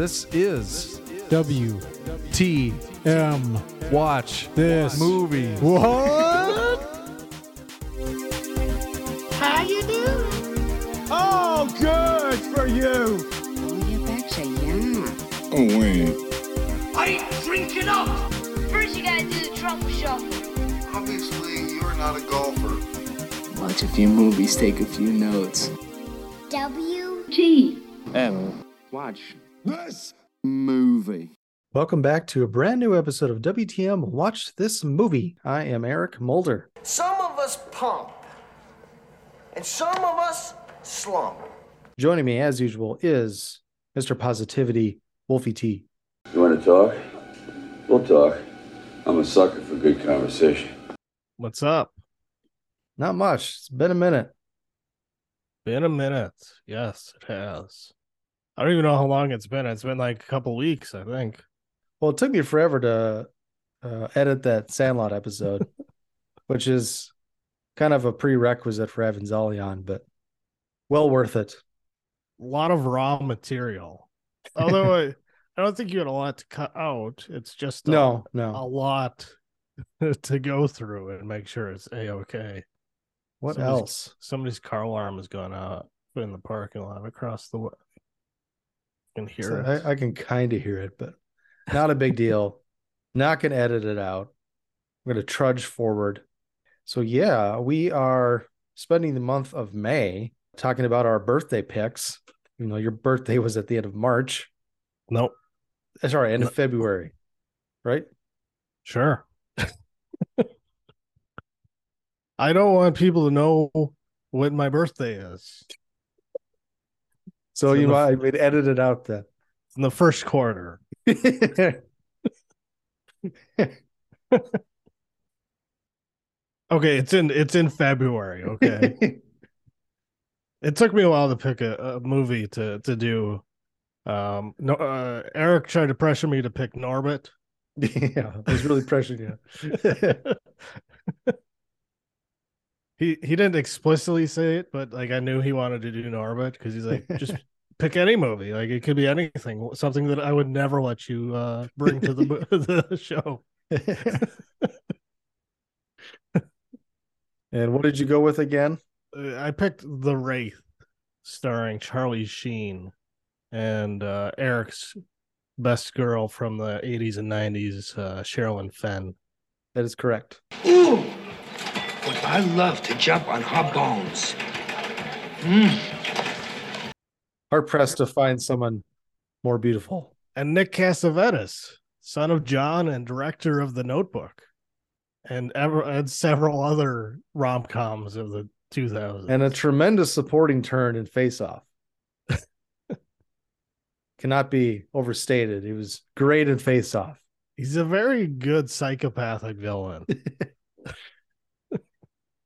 This is W T M Watch this Movie. What? How you doing? Oh, good for you. Oh, Oye, Pecha, yeah. Oh, wait. I ain't drinking up. First, you gotta do the truffle shuffle. Obviously, you're not a golfer. Watch a few movies, take a few notes. W. T. M. Watch This movie. Welcome back to a brand new episode of WTM Watch This Movie. I am Eric Mulder. Some of us pump, and some of us slump. Joining me, as usual, is Mr. Positivity, Wolfie T. You want to talk? We'll talk. I'm a sucker for good conversation. What's up? Not much. It's been a minute. Been a minute. Yes, it has. I don't even know how long it's been. It's been like a couple weeks, I think. Well, it took me forever to uh, edit that Sandlot episode, which is kind of a prerequisite for Evangelion, but well worth it. A lot of raw material. Although I, I don't think you had a lot to cut out. It's just a, No, a lot to go through and make sure it's a okay. What somebody's- else? Somebody's car alarm has gone out in the parking lot across the can hear So it. I, I can kind of hear it, but not a big deal. Not going to edit it out. I'm going to trudge forward. So, yeah, we are spending the month of May talking about our birthday picks. You know, your birthday was at the end of March. Nope. Uh, Sorry, end of February, right? Sure. I don't want people to know when my birthday is. So, So you I would edit it out then. In the first quarter. Okay, it's in it's in February. Okay. it took me a while to pick a, a movie to to do. Um no uh Eric tried to pressure me to pick Norbit. yeah, I was really pressuring you. he he didn't explicitly say it, but like I knew he wanted to do Norbit because he's like, just pick any movie. Like it could be anything, something that I would never let you uh bring to the the show. and what did you go with again? Uh, I picked The Wraith, starring Charlie Sheen and uh Eric's best girl from the 80s and 90s, uh Sherilyn Fenn. That is correct. Ooh, would I love to jump on her bones? Hard pressed to find someone more beautiful. and Nick Cassavetes, son of John and director of The Notebook, and ever and several other rom coms of the 2000s. and a tremendous supporting turn in Face Off. Cannot be overstated. He was great in Face Off. he's a very good psychopathic villain.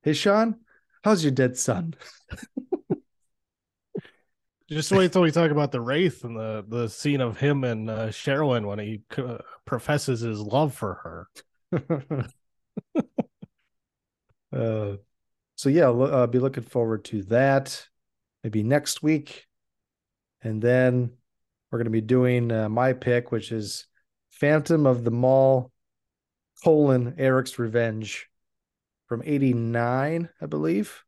Hey, Sean, how's your dead son? Just wait till we talk about the Wraith and the the scene of him and uh, Sherilyn when he uh, professes his love for her. uh, so yeah, uh, be looking forward to that. Maybe next week, and then we're going to be doing uh, my pick, which is Phantom of the Mall: colon Eric's Revenge from '89, I believe.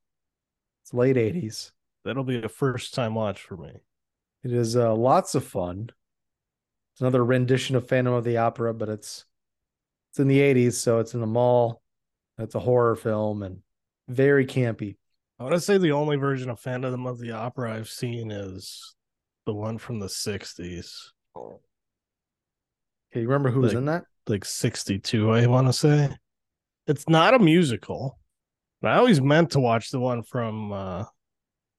It's late '80s. That'll be a first time watch for me. It is uh, lots of fun. It's another rendition of Phantom of the Opera, but it's it's in the '80s, so it's in the mall. It's a horror film and very campy. I want to say the only version of Phantom of the Opera I've seen is the one from the 60s. Okay, you remember who was in that? like 62 i want to say it's not a musical but i always meant to watch the one from uh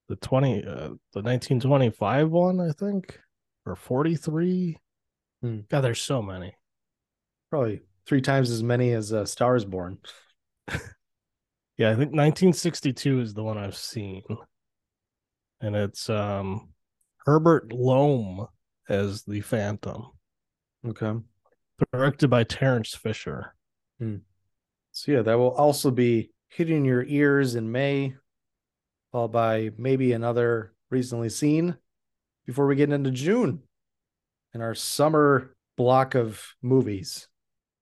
the 20 uh, the 1925 one i think or 43 Hmm. god there's so many. Probably three times as many as uh, Stars Born. yeah i think 1962 is the one i've seen. And it's um herbert lom as the phantom. Okay. directed by terence fisher. So yeah, that will also be hitting your ears in May, followed by maybe another recently seen before we get into June. in our summer block of movies.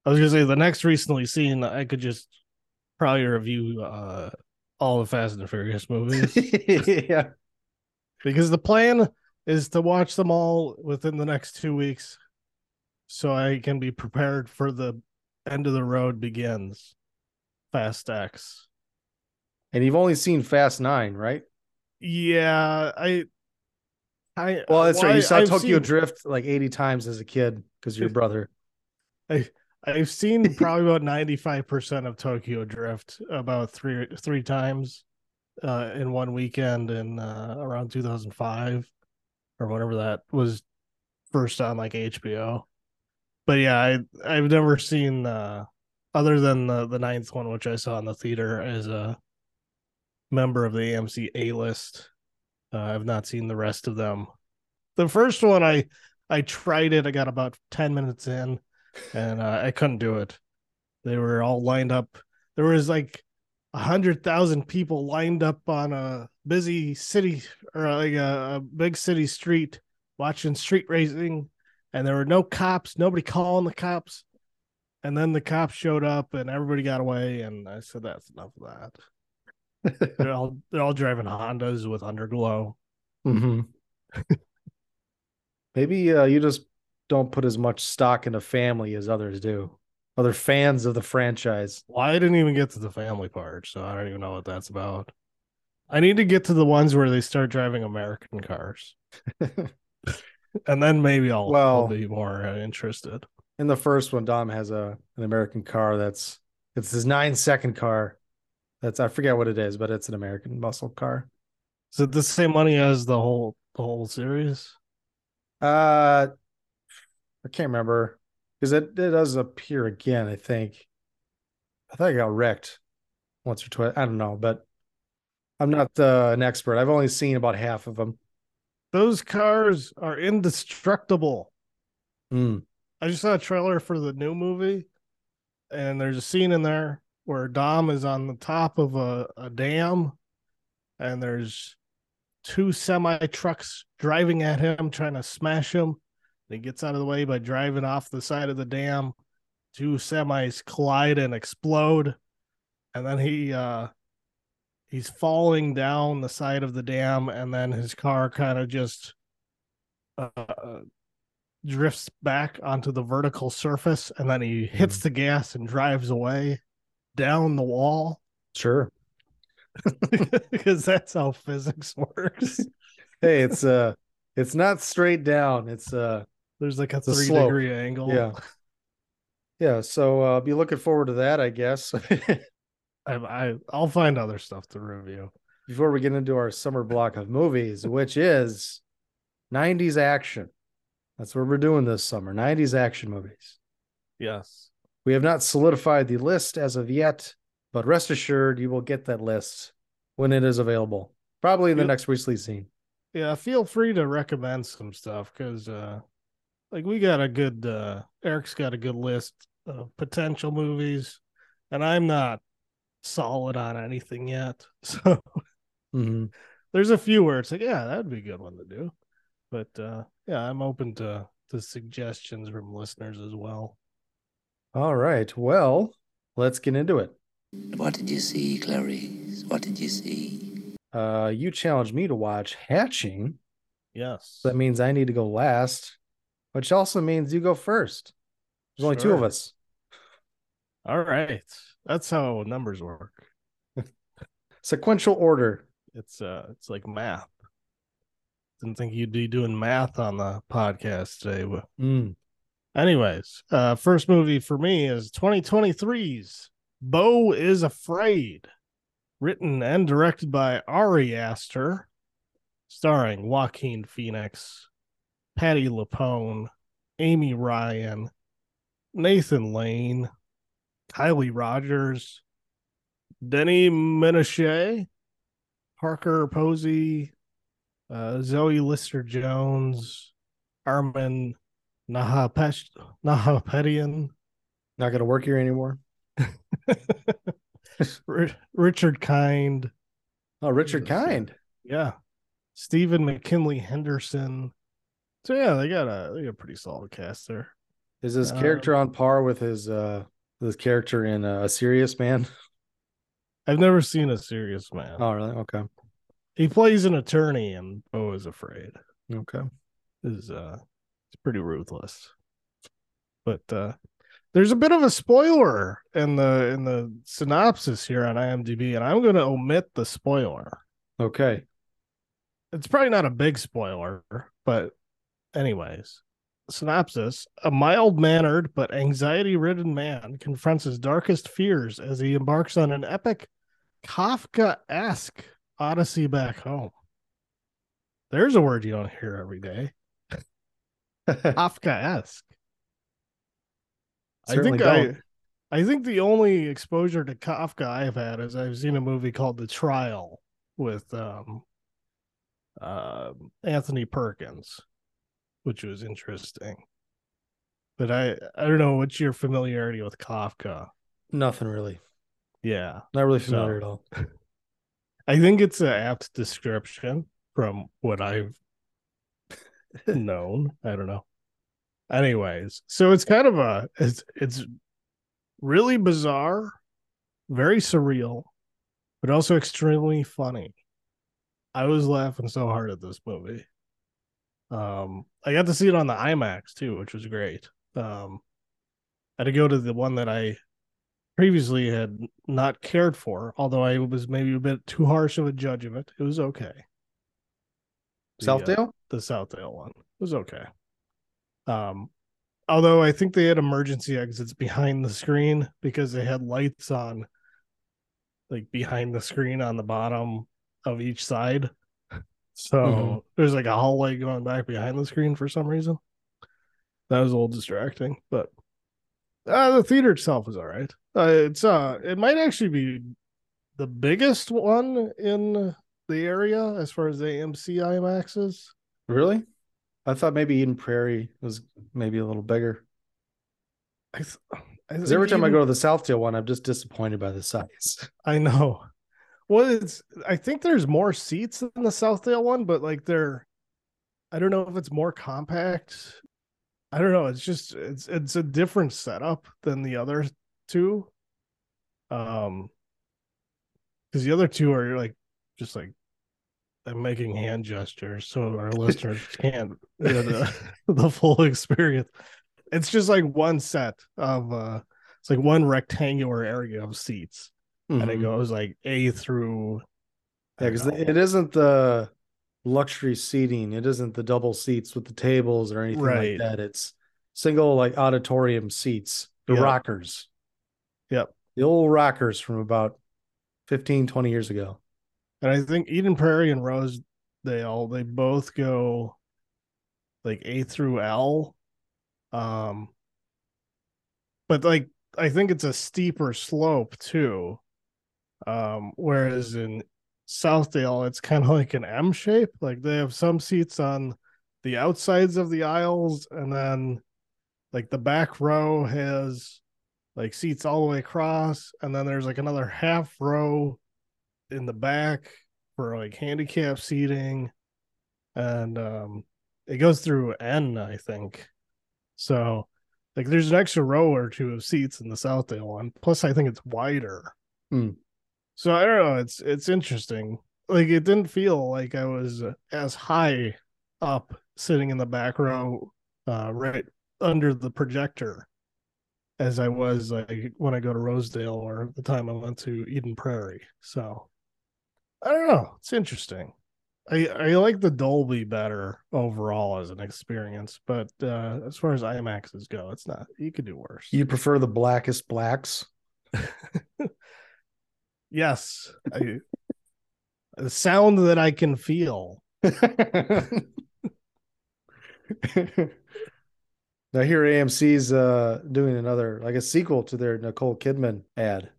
I was gonna say the next recently seen, I could just probably review uh all the Fast and the Furious movies yeah. because the plan is to watch them all within the next two weeks, so I can be prepared for the end of the road begins. Fast X. And you've only seen Fast Nine, right? Yeah, I. I Well, that's right. You saw I've Tokyo seen- Drift like 80 times as a kid because your brother. I I've seen probably about ninety five percent of Tokyo Drift about three three times uh, in one weekend in uh, around two thousand five or whatever that was first on like HBO. But yeah, I I've never seen uh, other than the the ninth one, which I saw in the theater as a member of the AMC A list. Uh, I've not seen the rest of them. The first one I I tried it. I got about ten minutes in and uh, I couldn't do it. They were all lined up. There was like a hundred thousand people lined up on a busy city or like a, a big city street watching street racing, and there were no cops, nobody calling the cops. And then the cops showed up, and everybody got away. And I said, "That's enough of that." they're all they're all driving Hondas with underglow. hmm Maybe uh, you just don't put as much stock into family as others do. Other fans of the franchise. Well, I didn't even get to the family part, so I don't even know what that's about. I need to get to the ones where they start driving American cars, and then maybe I'll, I'll be more uh, interested. In the first one, Dom has a an American car that's it's his nine second car. That's I forget what it is, but it's an American muscle car. Is it the same money as the whole the whole series? Uh I can't remember because it, it does appear again, I think. I think I got wrecked once or twice. I don't know, but I'm not uh, an expert. I've only seen about half of them. Those cars are indestructible. Mm. I just saw a trailer for the new movie, and there's a scene in there where Dom is on the top of a, a dam, and there's two semi trucks driving at him, trying to smash him. And he gets out of the way by driving off the side of the dam. Two semis collide and explode, and then he uh he's falling down the side of the dam, and then his car kind of just uh drifts back onto the vertical surface and then he hits the gas and drives away down the wall Sure. because that's how physics works. Hey, it's uh it's not straight down. It's uh There's like a three slope. degree angle. yeah. Yeah, so uh be looking forward to that, I guess. I, I I'll find other stuff to review. Before we get into our summer block of movies, which is 90s action. That's what we're doing this summer. 90s action movies. Yes. We have not solidified the list as of yet, but rest assured you will get that list when it is available. Probably in the Yep. next weekly scene. Yeah, feel free to recommend some stuff because uh like we got a good uh Eric's got a good list of potential movies and I'm not solid on anything yet. So Mhm. there's a few where it's like, yeah, that'd be a good one to do. But uh yeah, I'm open to to suggestions from listeners as well. All right. Well, let's get into it. What did you see, Clarice? What did you see? Uh, you challenged me to watch Hatching. Yes. That means I need to go last, which also means you go first. There's only two of us. All right. That's how numbers work. Sequential order. It's uh it's like math. Didn't think you'd be doing math on the podcast today, but Mm. Anyways, uh first movie for me is 2023's Beau is Afraid. Written and directed by Ari Aster, starring Joaquin Phoenix, Patti LuPone, Amy Ryan, Nathan Lane, Kylie Rogers, Denis Ménochet, Parker Posey, uh, Zoe Lister Jones, Armen Nahapesh Nahapetian, Not going to work here anymore. Ri- Richard Kind, Oh, Richard Kind. yeah, Stephen McKinley Henderson, So yeah, they got a they got a pretty solid cast there. Is his Um, character on par with his uh his character in uh, A Serious Man? I've never seen a serious man. Oh, really? Okay. He plays an attorney and Beau is afraid. Okay. Is uh pretty ruthless. But uh there's a bit of a spoiler in the in the synopsis here on IMDb, and I'm gonna omit the spoiler. Okay. It's probably not a big spoiler, but anyways. Synopsis A mild mannered but anxiety ridden man confronts his darkest fears as he embarks on an epic Kafka esque odyssey back home. There's a word you don't hear every day. Kafka esque. I think don't. I I think the only exposure to Kafka I've had is I've seen a movie called The Trial with um uh, Anthony Perkins, which was interesting. But I I don't know what's your familiarity with Kafka. Nothing really. Yeah. Not really So- familiar at all. I think it's an apt description from what I've known. I don't know. Anyways, so it's kind of a it's it's really bizarre, very surreal, but also extremely funny. I was laughing so hard at this movie. Um, I got to see it on the IMAX too, which was great. Um, I had to go to the one that I previously had not cared for, although I was maybe a bit too harsh of a judge of it. It was okay. Uh, Southdale? The Southdale one it was okay. Um, although I think they had emergency exits behind the screen because they had lights on, like behind the screen on the bottom of each side. So Mhm. there's like a hallway going back behind the screen for some reason. That was a little distracting, but uh, the theater itself is all right. Uh, it's uh, it might actually be the biggest one in the area as far as the AMC IMAXs. Really? I thought maybe Eden Prairie was maybe a little bigger. I, th- I every time I go to the Southdale one, I'm just disappointed by the size. I know. Well, it's I think there's more seats in the Southdale one, but like they're I don't know if it's more compact. I don't know. It's just it's it's a different setup than the other two. Um because the other two are like just like I'm making hand gestures so our listeners can't get the, the full experience. It's just like one set of uh it's like one rectangular area of seats and it Mhm. goes like A through. Yeah, because it isn't the luxury seating. It isn't the double seats with the tables or anything Right. like that. It's single like auditorium seats, the Yeah. rockers, Yep. the old rockers from about 15, 20 years ago. And I think Eden Prairie and Rosedale, they both go like A through L. Um, but like I think it's a steeper slope too. Um, whereas in Southdale, it's kind of like an M shape. Like they have some seats on the outsides of the aisles, and then like the back row has like seats all the way across, and then there's like another half row in the back for like handicap seating, and um, it goes through N, I think. So, like, there's an extra row or two of seats in the Southdale one. Plus, I think it's wider. Hmm. So I don't know. It's it's interesting. Like, it didn't feel like I was as high up sitting in the back row, uh, right under the projector, as I was like when I go to Rosedale or the time I went to Eden Prairie. So I don't know. It's interesting. I I like the Dolby better overall as an experience, but uh as far as IMAXs go, it's not. You could do worse. You prefer the blackest blacks? yes, I, the sound that I can feel. Now here AMC's uh doing another like a sequel to their Nicole Kidman ad.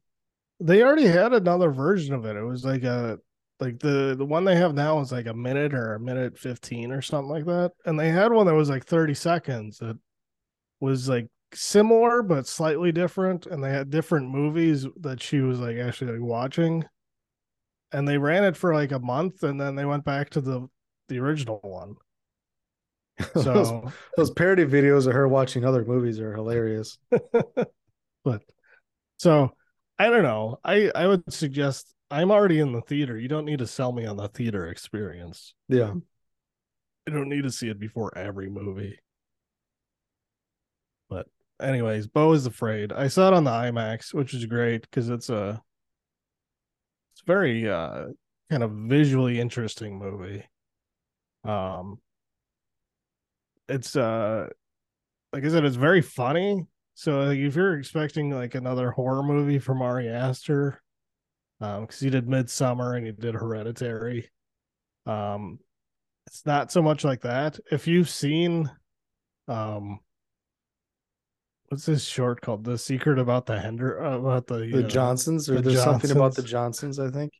They already had another version of it. It was like a like the the one they have now is like a minute or a minute 15 or something like that. And they had one that was like 30 seconds that was like similar but slightly different and they had different movies that she was like actually like watching. And they ran it for like a month and then they went back to the the original one. those, So, those parody videos of her watching other movies are hilarious. but so I don't know. I I would suggest I'm already in the theater. You don't need to sell me on the theater experience. Yeah. I don't need to see it before every movie. But anyways, Beau is afraid. I saw it on the IMAX, which is great because it's a it's very uh kind of visually interesting movie. Um it's uh like I said, it's very funny. So like, if you're expecting like another horror movie from Ari Aster, um, because he did Midsommar and he did Hereditary, um, it's not so much like that. If you've seen, um, what's this short called? The Secret About the Hender about the The uh, Johnsons, or the there's something about the Johnsons. Johnsons, I think.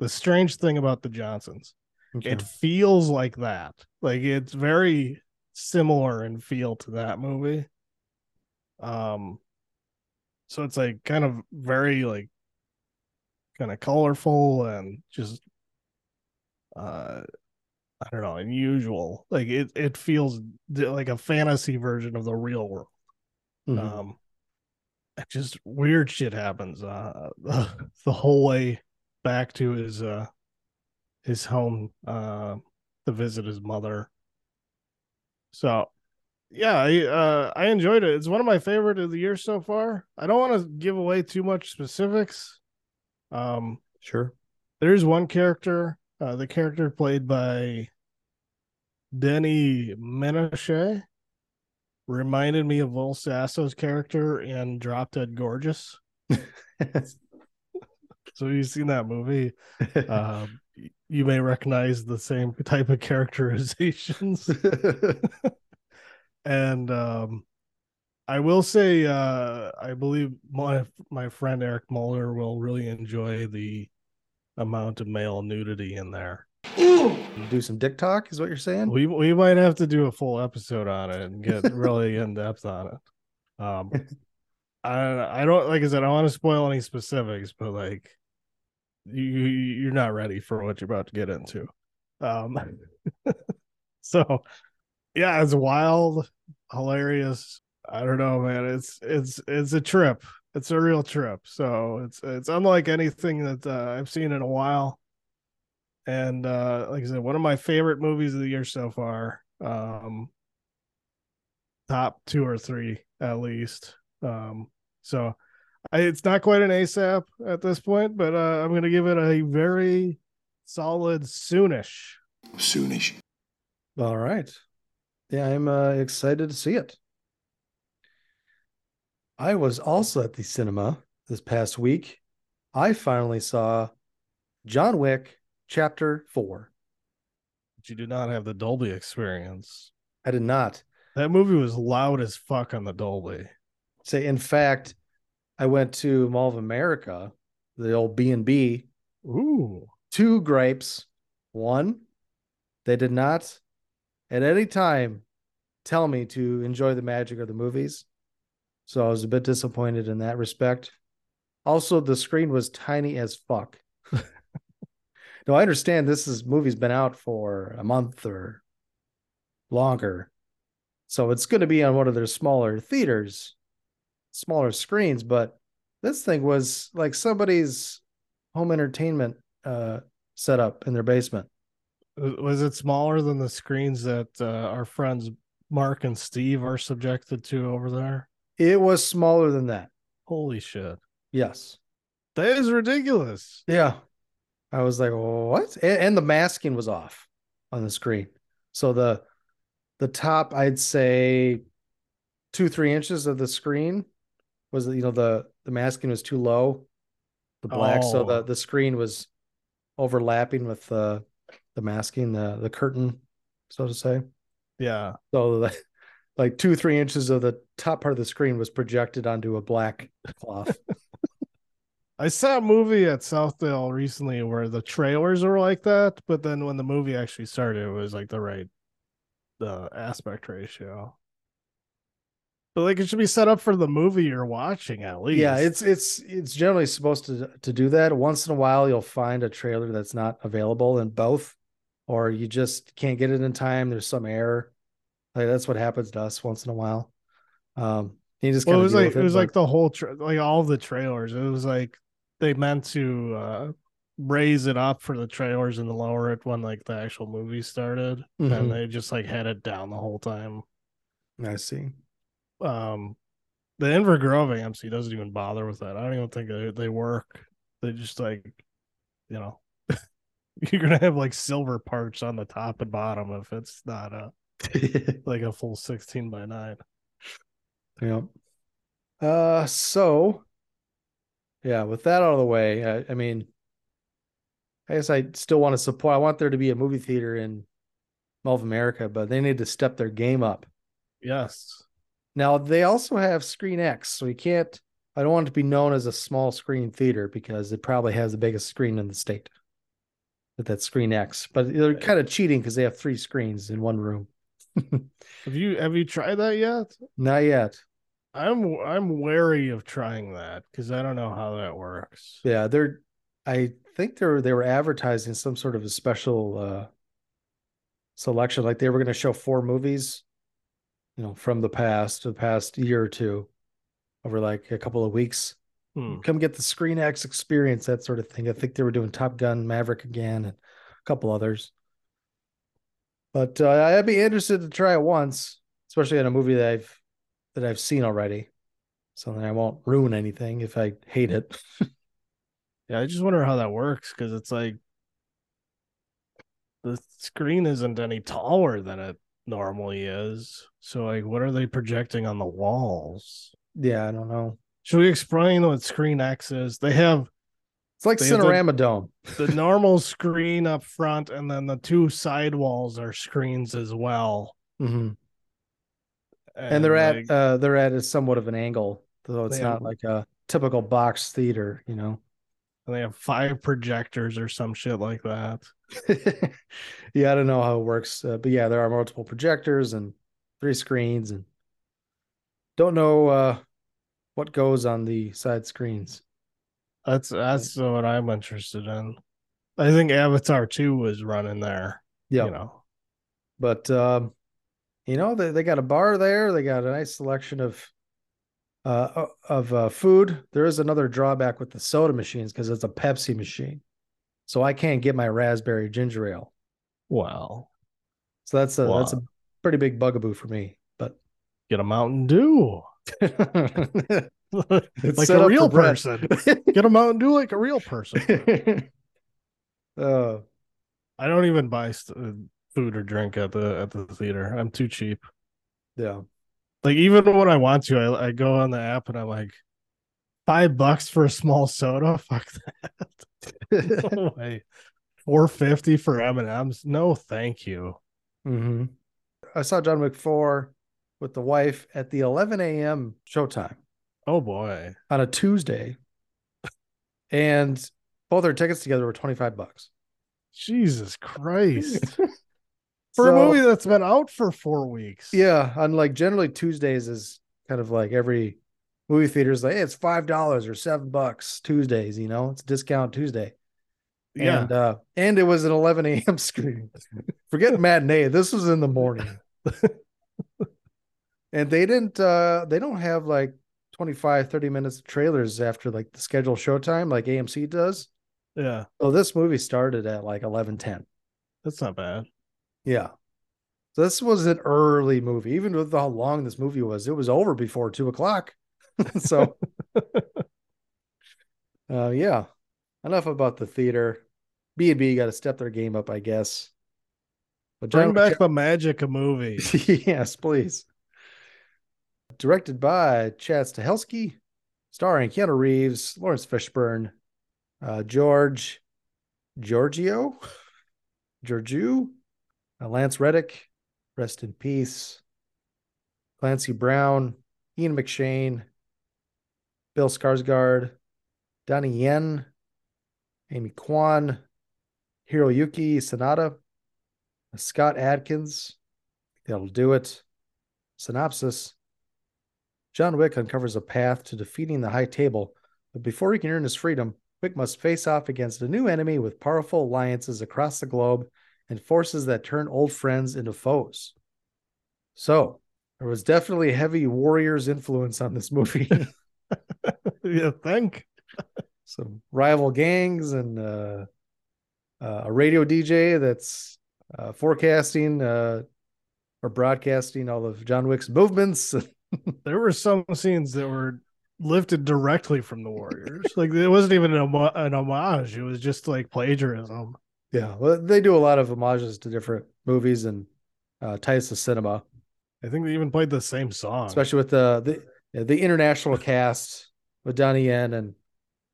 the strange thing about the Johnsons. Okay. It feels like that. Like it's very similar in feel to that movie. Um so it's like kind of very like kind of colorful and just uh I don't know, unusual. Like it it feels like a fantasy version of the real world. Mhm. Um just weird shit happens uh the, the whole way back to his uh his home uh to visit his mother. So yeah, I uh I enjoyed it. It's one of my favorite of the year so far. I don't want to give away too much specifics. Um sure. there's one character, uh the character played by Denis Ménochet reminded me of Will Sasso's character in Drop Dead Gorgeous. So you've seen that movie. Um, you may recognize the same type of characterizations. and um, I will say, uh, I believe my my friend Eric Mulder will really enjoy the amount of male nudity in there. Do some dick talk, is what you're saying? We we might have to do a full episode on it and get really in depth on it. Um, I I don't like I said I don't want to spoil any specifics, but like you you- you're not ready for what you're about to get into. Um, so yeah, it's wild, hilarious. I don't know, man. It's it's it's a trip. It's a real trip. So it's it's unlike anything that uh, I've seen in a while. And uh like I said, one of my favorite movies of the year so far. Um top two or three at least. Um so I, it's not quite an ASAP at this point, but uh, I'm gonna give it a very solid soonish. Soonish. All right. Yeah, I'm uh, excited to see it. I was also at the cinema this past week. I finally saw John Wick Chapter 4. But you do not have the Dolby experience. I did not That movie was loud as fuck on the Dolby. say in fact I went to Mall of America, the old B&B, Ooh. two gripes. One, they did not at any time tell me to enjoy the magic of the movies. So I was a bit disappointed in that respect. Also, the screen was tiny as fuck. now I understand this is movie's been out for a month or longer. So it's going to be on one of their smaller theaters, smaller screens, but this thing was like somebody's home entertainment uh setup in their basement. Was it smaller than the screens that uh, our friends Mark and Steve are subjected to over there? It was smaller than that. Holy shit. Yes. That is ridiculous. Yeah. I was like, what? And, and the masking was off on the screen. So the the top, I'd say two, three inches of the screen was you know, the the masking was too low. The black. So Oh. the the screen was overlapping with the the masking, the the curtain, so to say. Yeah. So the, like two, three inches of the top part of the screen was projected onto a black cloth. I saw a movie at Southdale recently where the trailers were like that, but then when the movie actually started, it was like the right the aspect ratio. But like it should be set up for the movie you're watching at least. Yeah, it's it's it's generally supposed to to do that. Once in a while, you'll find a trailer that's not available in both. or you just can't get it in time. There's some error. Like that's what happens to us once in a while. Um, you just Well, it was like with it was but- like the whole tra- like all the trailers. It was like they meant to uh raise it up for the trailers and lower it when like the actual movie started, Mhm. and they just like had it down the whole time. I see. Um, the Inver Grove AMC doesn't even bother with that. I don't even think they, they work. They just like, you know, you're gonna have like silver parts on the top and bottom if it's not a like a full sixteen by nine. Yeah. Uh, so yeah, with that out of the way, I, I mean, I guess I still want to support. I want there to be a movie theater in of America, but they need to step their game up. Yes. Now they also have Screen X, so you can't. I don't want it to be known as a small screen theater because it probably has the biggest screen in the state. With that Screen X, but they're kind of cheating because they have three screens in one room. Have you have you tried that yet? Not yet. I'm I'm wary of trying that because I don't know how that works. Yeah, they're. I think they're they were advertising some sort of a special uh selection, like they were going to show four movies, you know, from the past, the past year or two, over like a couple of weeks. Hmm. Come get the Screen X experience, that sort of thing. I think they were doing Top Gun, Maverick again, and a couple others. But uh, I'd be interested to try it once, especially in a movie that I've that I've seen already, so that I won't ruin anything if I hate it. Yeah, I just wonder how that works because it's like the screen isn't any taller than it normally is. So like what are they projecting on the walls? Yeah, I don't know. Should we explain what Screen X is? They have It's like have the- Cinerama Dome. the normal screen up front, and then the two side walls are screens as well. hmm And they're at like, uh they're at a somewhat of an angle, though it's not have- like a typical box theater, you know. and they have five projectors or some shit like that. yeah, I don't know how it works, uh, but yeah, there are multiple projectors and three screens, and don't know uh what goes on the side screens. That's that's what I'm interested in. I think Avatar 2 was running there. Yeah, You know. but um, you know they, they got a bar there. They got a nice selection of uh of uh, food. There is another drawback with the soda machines because it's a Pepsi machine, so I can't get my raspberry ginger ale. Well, So that's a that's a pretty big bugaboo for me. But get a Mountain Dew. it's like a real person. Get them out and do like a real person. uh, I don't even buy st- food or drink at the at the theater. I'm too cheap. yeah. Like even when I want to, I, I go on the app and I'm like, five bucks for a small soda. Fuck that. No way. Four fifty for M and M's. No, thank you. hmm I saw John 4 with the wife at the 11 a.m. showtime Oh boy. on a Tuesday. And both our tickets together were 25 bucks. Jesus Christ. for So- a movie that's been out for four weeks. Yeah, on like generally Tuesdays is kind of like every movie theater is like, hey, it's five dollars or seven bucks Tuesdays, you know, it's discount Tuesday. Yeah. And uh and it was an 11 a.m. screening. Forget the matinee. This was in the morning. and they didn't uh they don't have like 25, 30 minutes of trailers after like the scheduled showtime like AMC does. yeah. So this movie started at like 11 10. That's not bad. Yeah. So this was an early movie, even with how long this movie was. It was over before two o'clock. so, uh, yeah. Enough about the theater. B and B got to step their game up, I guess. But Bring John back the magic of movies. yes, please. Directed by Chad Stahelski, starring Keanu Reeves, Laurence Fishburne, uh, George Giorgio, Georgiou, uh, Lance Reddick, rest in peace, Clancy Brown, Ian McShane, Bill Skarsgård, Donnie Yen, Amy Kwan, Hiroyuki Sanada, Scott Adkins. That'll do it. Synopsis John Wick uncovers a path to defeating the High Table, but before he can earn his freedom, Wick must face off against a new enemy with powerful alliances across the globe and forces that turn old friends into foes. So there was definitely heavy Warriors influence on this movie. you think? Some rival gangs and uh, uh, a radio DJ that's uh, forecasting uh, or broadcasting all of John Wick's movements. there were some scenes that were lifted directly from the Warriors. like it wasn't even an, an homage; it was just like plagiarism. Yeah, well, they do a lot of homages to different movies and uh, ties to cinema. I think they even played the same song, especially with the the the international cast with Donnie Yen and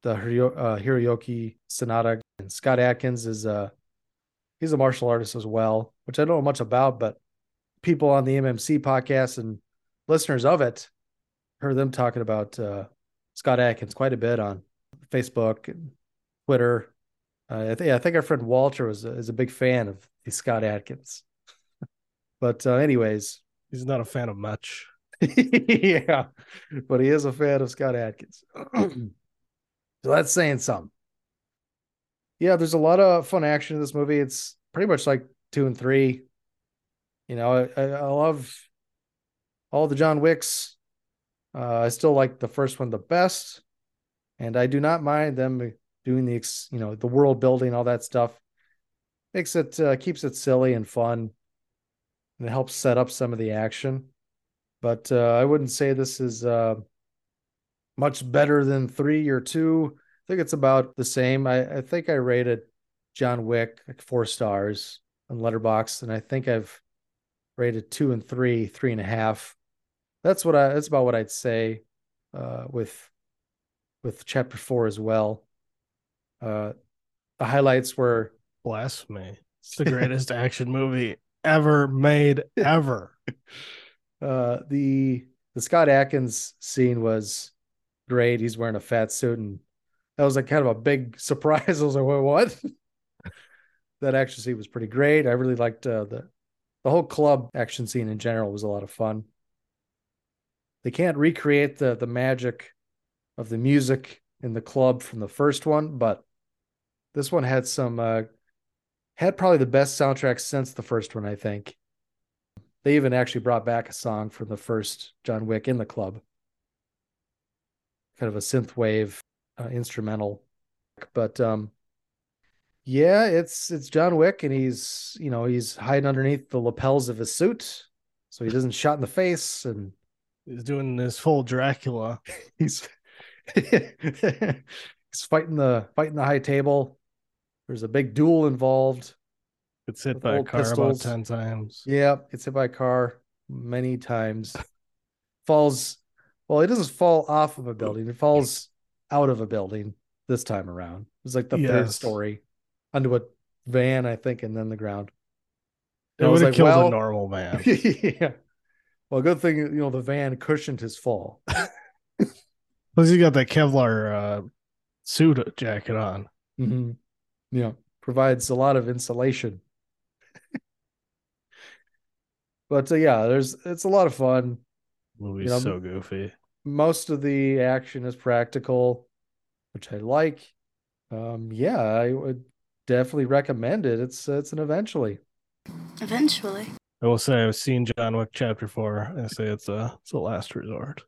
the uh, Hiroyuki Sanada and Scott Adkins is uh he's a martial artist as well, which I don't know much about, but people on the MMC podcast and listeners of it heard them talking about uh, Scott Adkins quite a bit on Facebook and Twitter. Uh, I, th- I think our friend Walter was is a big fan of the Scott Adkins. but uh, anyways, he's not a fan of much. yeah, but he is a fan of Scott Adkins. so that's saying something. Yeah, there's a lot of fun action in this movie. It's pretty much like two and three. You know, I, I love all the John Wicks. Uh, I still like the first one the best, and I do not mind them doing the you know the world building, all that stuff. Makes it uh, keeps it silly and fun, and it helps set up some of the action. But uh, I wouldn't say this is uh, much better than three or two. I think it's about the same. I, I think I rated John Wick like four stars on Letterboxd, and I think I've rated two and three, three and a half that's what I that's about what I'd say uh, with with chapter four as well. Uh, the highlights were blasphemy. It's the greatest action movie ever made ever. Uh, the the Scott Adkins scene was great. He's wearing a fat suit, and that was like kind of a big surprise. I was like, "Wait, what?" that action scene was pretty great. I really liked uh, the the whole club action scene in general was a lot of fun they can't recreate the the magic of the music in the club from the first one, but this one had some uh, had probably the best soundtrack since the first one, I think. They even actually brought back a song from the first John Wick in the club. Kind of a synth wave uh, instrumental. But um yeah, it's it's John Wick and he's, you know, he's hiding underneath the lapels of his suit so he doesn't shot in the face and He's doing his full Dracula. he's he's fighting the fighting the high table. There's a big duel involved. It's hit by a car pistols. about ten times. Yeah, gets hit by a car many times. falls. Well, it doesn't fall off of a building. It falls out of a building this time around. It's like the yes. third story onto a van, I think, and then the ground. It would have like, killed well, a normal man. yeah. Well, good thing you know the van cushioned his fall. Plus, he got that Kevlar uh, suit jacket on. Mm-hmm. Yeah, provides a lot of insulation. but uh, yeah, there's it's a lot of fun. Movie's you know, so goofy. Most of the action is practical, which I like. Um, yeah, I would definitely recommend it. It's it's an eventually. Eventually. I will say I've seen John Wick Chapter Four. I say it's a it's a last resort.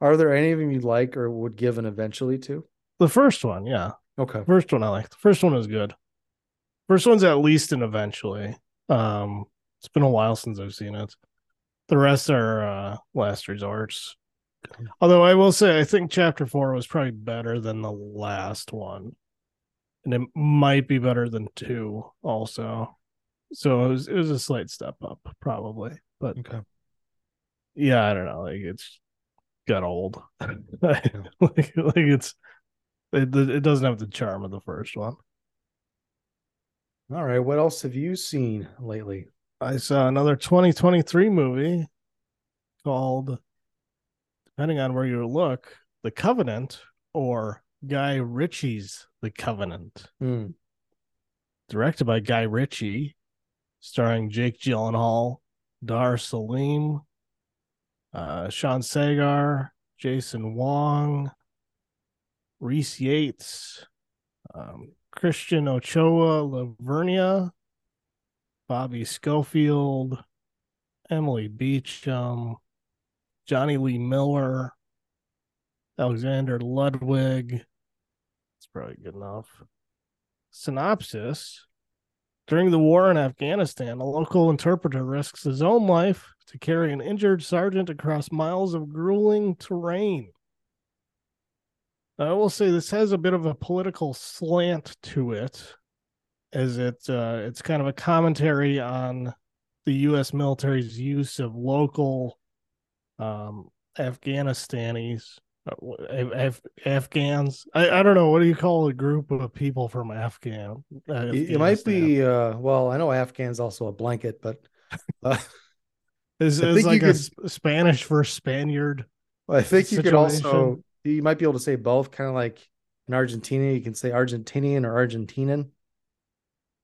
Are there any of them you like or would give an eventually to? The first one, yeah. Okay. First one I like. The first one is good. First one's at least an eventually. Um, it's been a while since I've seen it. The rest are uh, last resorts. Although I will say I think chapter four was probably better than the last one. And it might be better than two also. So it was it was a slight step up, probably. But okay. Yeah, I don't know. Like it's got old. like, like it's it, it doesn't have the charm of the first one. All right. What else have you seen lately? I saw another 2023 movie called, depending on where you look, The Covenant or Guy Ritchie's The Covenant. Mm. Directed by Guy Ritchie starring Jake Gyllenhaal, Dar Salim, uh, Sean Sagar, Jason Wong, Rhys Yates, um, Christian Ochoa Lavernia, Bobby Schofield, Emily Beecham, Jonny Lee Miller, Alexander Ludwig. That's probably good enough. Synopsis During the war in Afghanistan, a local interpreter risks his own life to carry an injured sergeant across miles of grueling terrain. I will say this has a bit of a political slant to it, as it uh, it's kind of a commentary on the U.S. military's use of local um, Afghanistanis, Af- Afghans. I, I don't know what do you call a group of people from Afghan? Uh, It, might be uh well, I know Afghan's also a blanket, but uh, is is like a could- Spanish for Spaniard. I think you could also you might be able to say both, kind of like in Argentina, you can say Argentinian or Argentinian.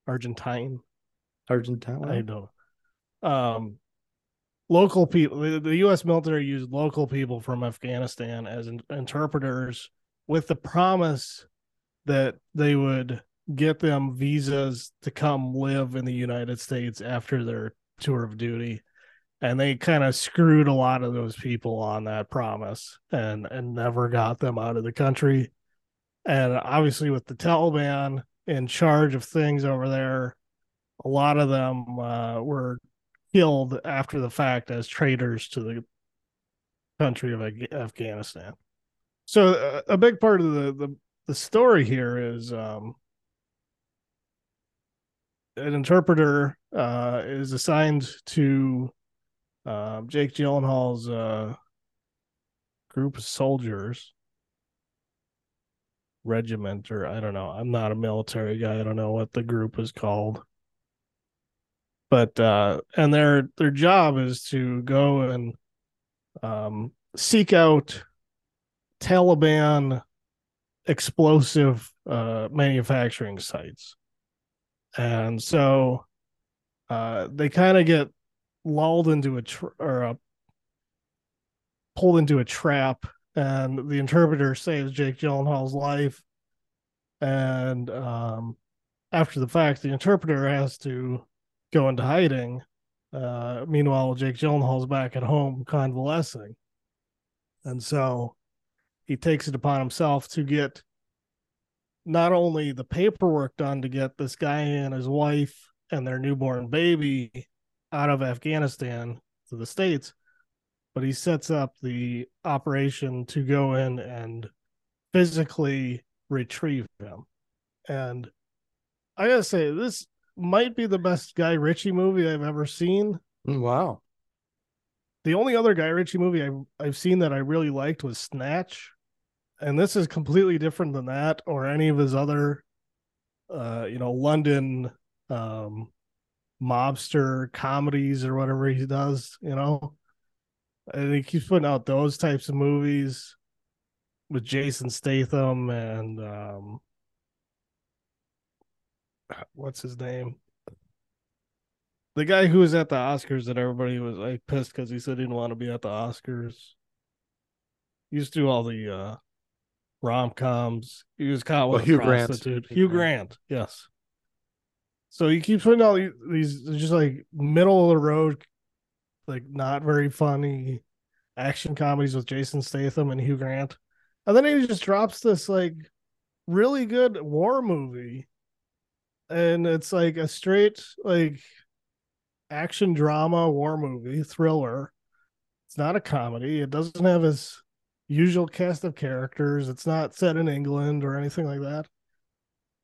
Argentine. Argentine. I don't. Um, local people. The, U.S. military used local people from Afghanistan as in, interpreters, with the promise that they would get them visas to come live in the United States after their tour of duty. And they kind of screwed a lot of those people on that promise and and never got them out of the country. And obviously, with the Taliban in charge of things over there, a lot of them uh, were killed after the fact as traitors to the country of Afghanistan. So uh, a big part of the the, the story here is um, an interpreter uh, is assigned to uh, Jake Gyllenhaal's uh, group of soldiers regiment or I don't know. I'm not a military guy. I don't know what the group is called. But uh and their their job is to go and um seek out Taliban explosive uh manufacturing sites. And so uh they kind of get lulled into a tr- or a pulled into a trap and the interpreter saves Jake Gyllenhaal's life. And um, after the fact, the interpreter has to go into hiding. Uh, meanwhile, Jake Gyllenhaal's back at home convalescing, and so he takes it upon himself to get not only the paperwork done to get this guy and his wife and their newborn baby out of Afghanistan to the states, but he sets up the operation to go in and physically retrieve him. And I gotta say, this might be the best Guy Ritchie movie I've ever seen. Mm, Wow. The only other Guy Ritchie movie I've, I've seen that I really liked was Snatch. And this is completely different than that or any of his other, uh, you know, London um, mobster comedies or whatever he does, you know and he keeps putting out those types of movies with Jason Statham and um what's his name? The guy who was at the Oscars that everybody was like pissed because he said he didn't want to be at the Oscars. He used to do all the uh rom coms. He was caught with Oh, a Hugh Grant. prostitute. Hugh Hugh Grant. Grant, yes. So he keeps putting out these just like middle of the road, like not very funny action comedies with Jason Statham and Hugh Grant. And then he just drops this like really good war movie. And it's like a straight like action drama war movie, thriller. It's not a comedy. It doesn't have his usual cast of characters. It's not set in England or anything like that.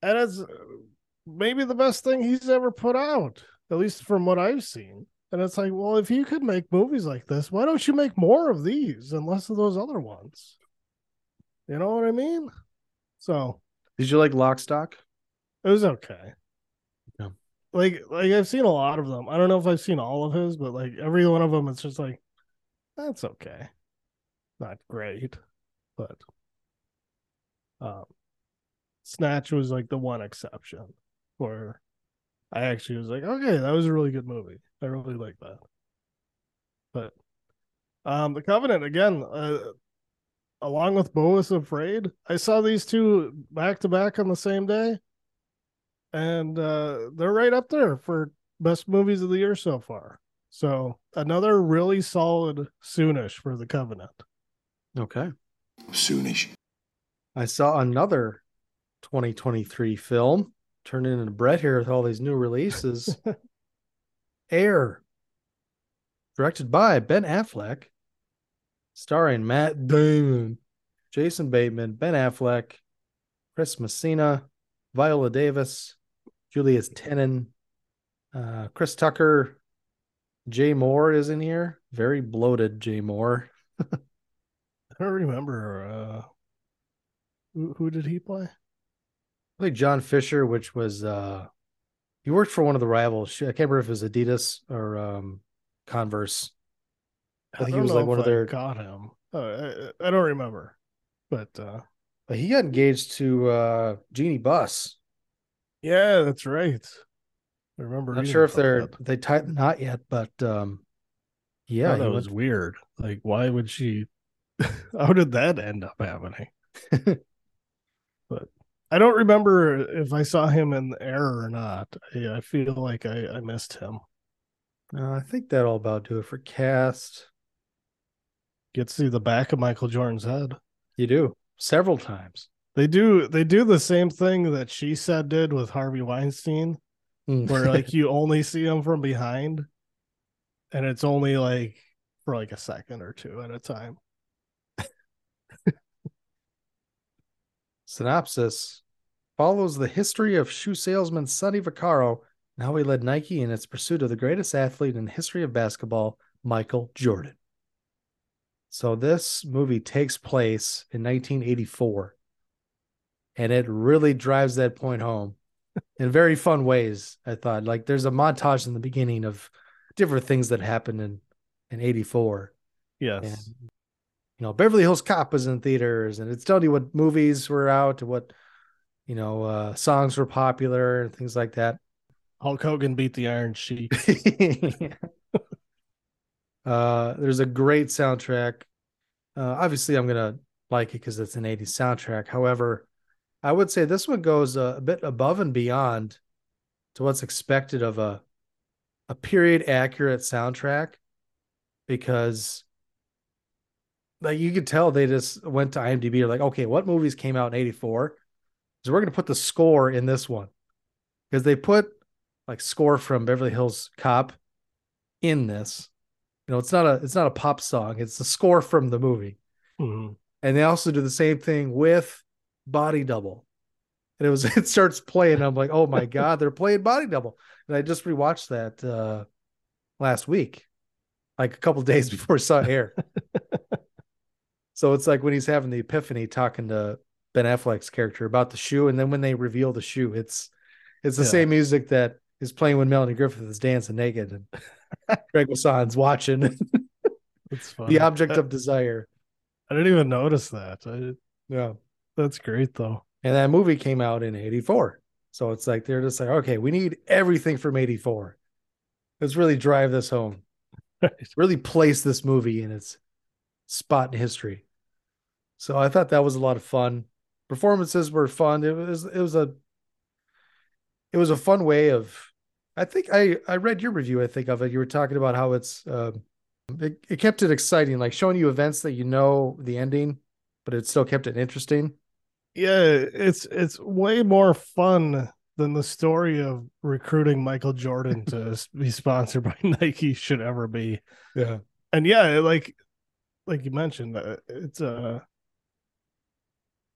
And it's uh, maybe the best thing he's ever put out, at least from what I've seen. And it's like, well, if you could make movies like this, why don't you make more of these and less of those other ones? You know what I mean? So Did you like Lock Stock? it was okay. Like, like I've seen a lot of them. I don't know if I've seen all of his, but like every one of them, it's just like that's okay. Not great, but um, Snatch was like the one exception where I actually was like, okay, that was a really good movie. I really like that. But um, the Covenant again, uh, along with Beau is Afraid, I saw these two back to back on the same day, and uh, they're right up there for best movies of the year so far. So another really solid soonish for the Covenant. Okay. Soonish. I saw another 2023 film turning into Brett here with all these new releases. Air, directed by Ben Affleck, starring Matt Damon, Jason Bateman, Ben Affleck, Chris Messina, Viola Davis, Julius Tennon, uh, Chris Tucker, Jay Mohr is in here. Very bloated Jay Mohr. I don't remember uh who, who did he play? played John Fisher, which was uh he worked for one of the rivals. I can't remember if it was Adidas or um Converse. I think he was like one of their got him. Uh, I, I don't remember, but uh but he got engaged to uh Jeannie Buss. Yeah, that's right. I remember. Not sure if they're that. they tied not yet, but um yeah, he that went- was weird. Like, why would she? How did that end up happening? but I don't remember if I saw him in the Air or not. I, I feel like I, I missed him. uh, I think that'll about do it for cast. Get to see the back of Michael Jordan's head. You do several times. They do. They do the same thing that she said did with Harvey Weinstein, Mm. where like you only see him from behind, and it's only like for like a second or two at a time. Synopsis follows the history of shoe salesman Sonny Vaccaro and how he led Nike in its pursuit of the greatest athlete in the history of basketball, Michael Jordan. So this movie takes place in 1984, and it really drives that point home in very fun ways. I thought like there's a montage in the beginning of different things that happened in in 84 Yes. and you know beverly hills cop was in theaters and it's telling you what movies were out what you know uh songs were popular and things like that Hulk Hogan beat the Iron Sheik. uh there's a great soundtrack uh obviously i'm gonna like it because it's an 80s soundtrack however i would say this one goes a, a bit above and beyond to what's expected of a a period accurate soundtrack because like you could tell they just went to IMDb or like, okay, what movies came out in 84? So we're gonna put the score in this one. Because they put like score from Beverly Hills Cop in this. You know, it's not a it's not a pop song, it's the score from the movie. Mhm. And they also do the same thing with Body Double. And it was it starts playing. I'm like, oh my God, they're playing Body Double. And I just rewatched that uh last week, like a couple days before it saw air. so it's like when he's having the epiphany talking to Ben Affleck's character about the shoe, and then when they reveal the shoe, it's it's the Yeah. same music that is playing when Melanie Griffith is dancing naked and Greg watching That's funny. the object I, of desire. I didn't even notice that. I, Yeah. That's great though. And that movie came out in 84. So it's like they're just like, okay, we need everything from 84. Let's really drive this home. Really place this movie in its spot in history. So I thought that was a lot of fun. Performances were fun. It was it was a it was a fun way of I think I I read your review, I think of it. You were talking about how it's um it, it kept it exciting, like showing you events that you know the ending, but it still kept it interesting. Yeah, it's it's way more fun than the story of recruiting Michael Jordan to be sponsored by Nike should ever be. Yeah. And yeah, like like you mentioned, uh, it's a